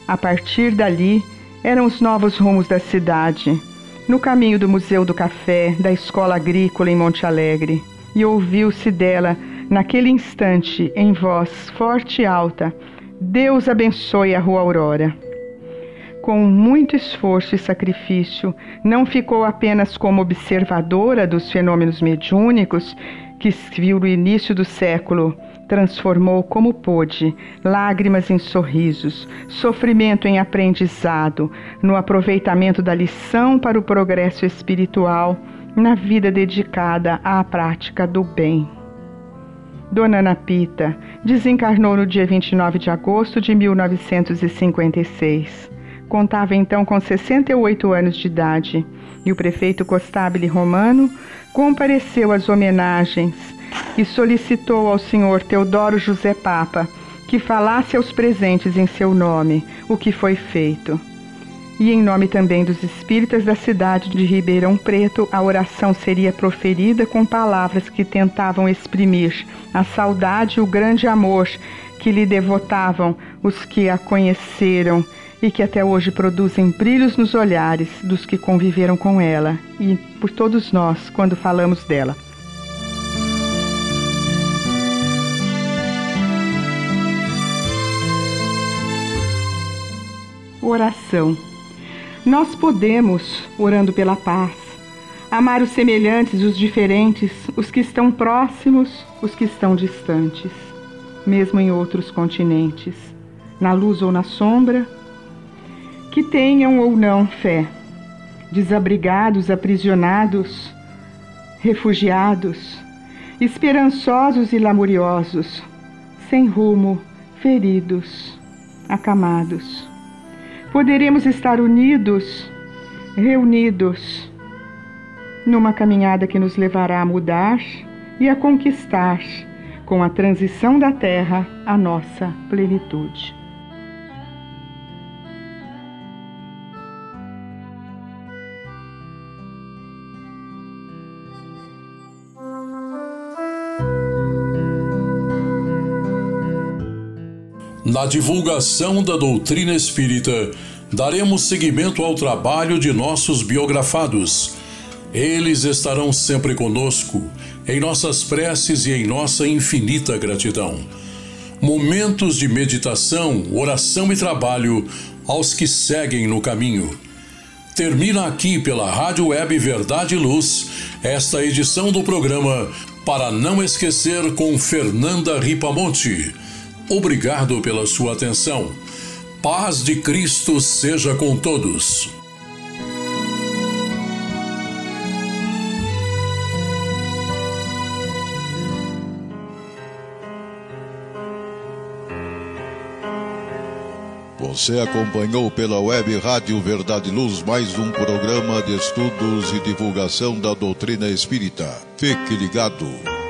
S3: A partir dali, eram os novos rumos da cidade, no caminho do Museu do Café, da Escola Agrícola em Monte Alegre. E ouviu-se dela, naquele instante, em voz forte e alta: Deus abençoe a Rua Aurora com muito esforço e sacrifício, não ficou apenas como observadora dos fenômenos mediúnicos que viu no início do século, transformou como pôde lágrimas em sorrisos, sofrimento em aprendizado, no aproveitamento da lição para o progresso espiritual, na vida dedicada à prática do bem. Dona Ana Pita desencarnou no dia 29 de agosto de 1956. Contava então com 68 anos de idade e o prefeito Costabile Romano compareceu às homenagens e solicitou ao senhor Teodoro José Papa que falasse aos presentes em seu nome, o que foi feito. E em nome também dos espíritas da cidade de Ribeirão Preto, a oração seria proferida com palavras que tentavam exprimir a saudade e o grande amor que lhe devotavam os que a conheceram e que até hoje produzem brilhos nos olhares dos que conviveram com ela e por todos nós quando falamos dela. Oração. Nós podemos, orando pela paz, amar os semelhantes, os diferentes, os que estão próximos, os que estão distantes, mesmo em outros continentes, na luz ou na sombra, que tenham ou não fé, desabrigados, aprisionados, refugiados, esperançosos e lamuriosos, sem rumo, feridos, acamados. Poderemos estar unidos, reunidos, numa caminhada que nos levará a mudar e a conquistar, com a transição da Terra, a nossa plenitude.
S1: Na divulgação da doutrina espírita, daremos seguimento ao trabalho de nossos biografados. Eles estarão sempre conosco, em nossas preces e em nossa infinita gratidão. Momentos de meditação, oração e trabalho aos que seguem no caminho. Termina aqui pela Rádio Web Verdade e Luz esta edição do programa Para Não Esquecer com Fernanda Ripamonte. Obrigado pela sua atenção. Paz de Cristo seja com todos.
S2: Você acompanhou pela web Rádio Verdade Luz mais um programa de estudos e divulgação da doutrina espírita. Fique ligado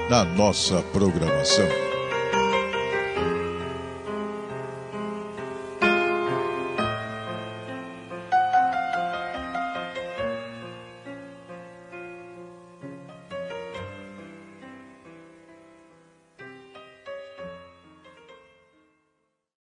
S2: na nossa programação.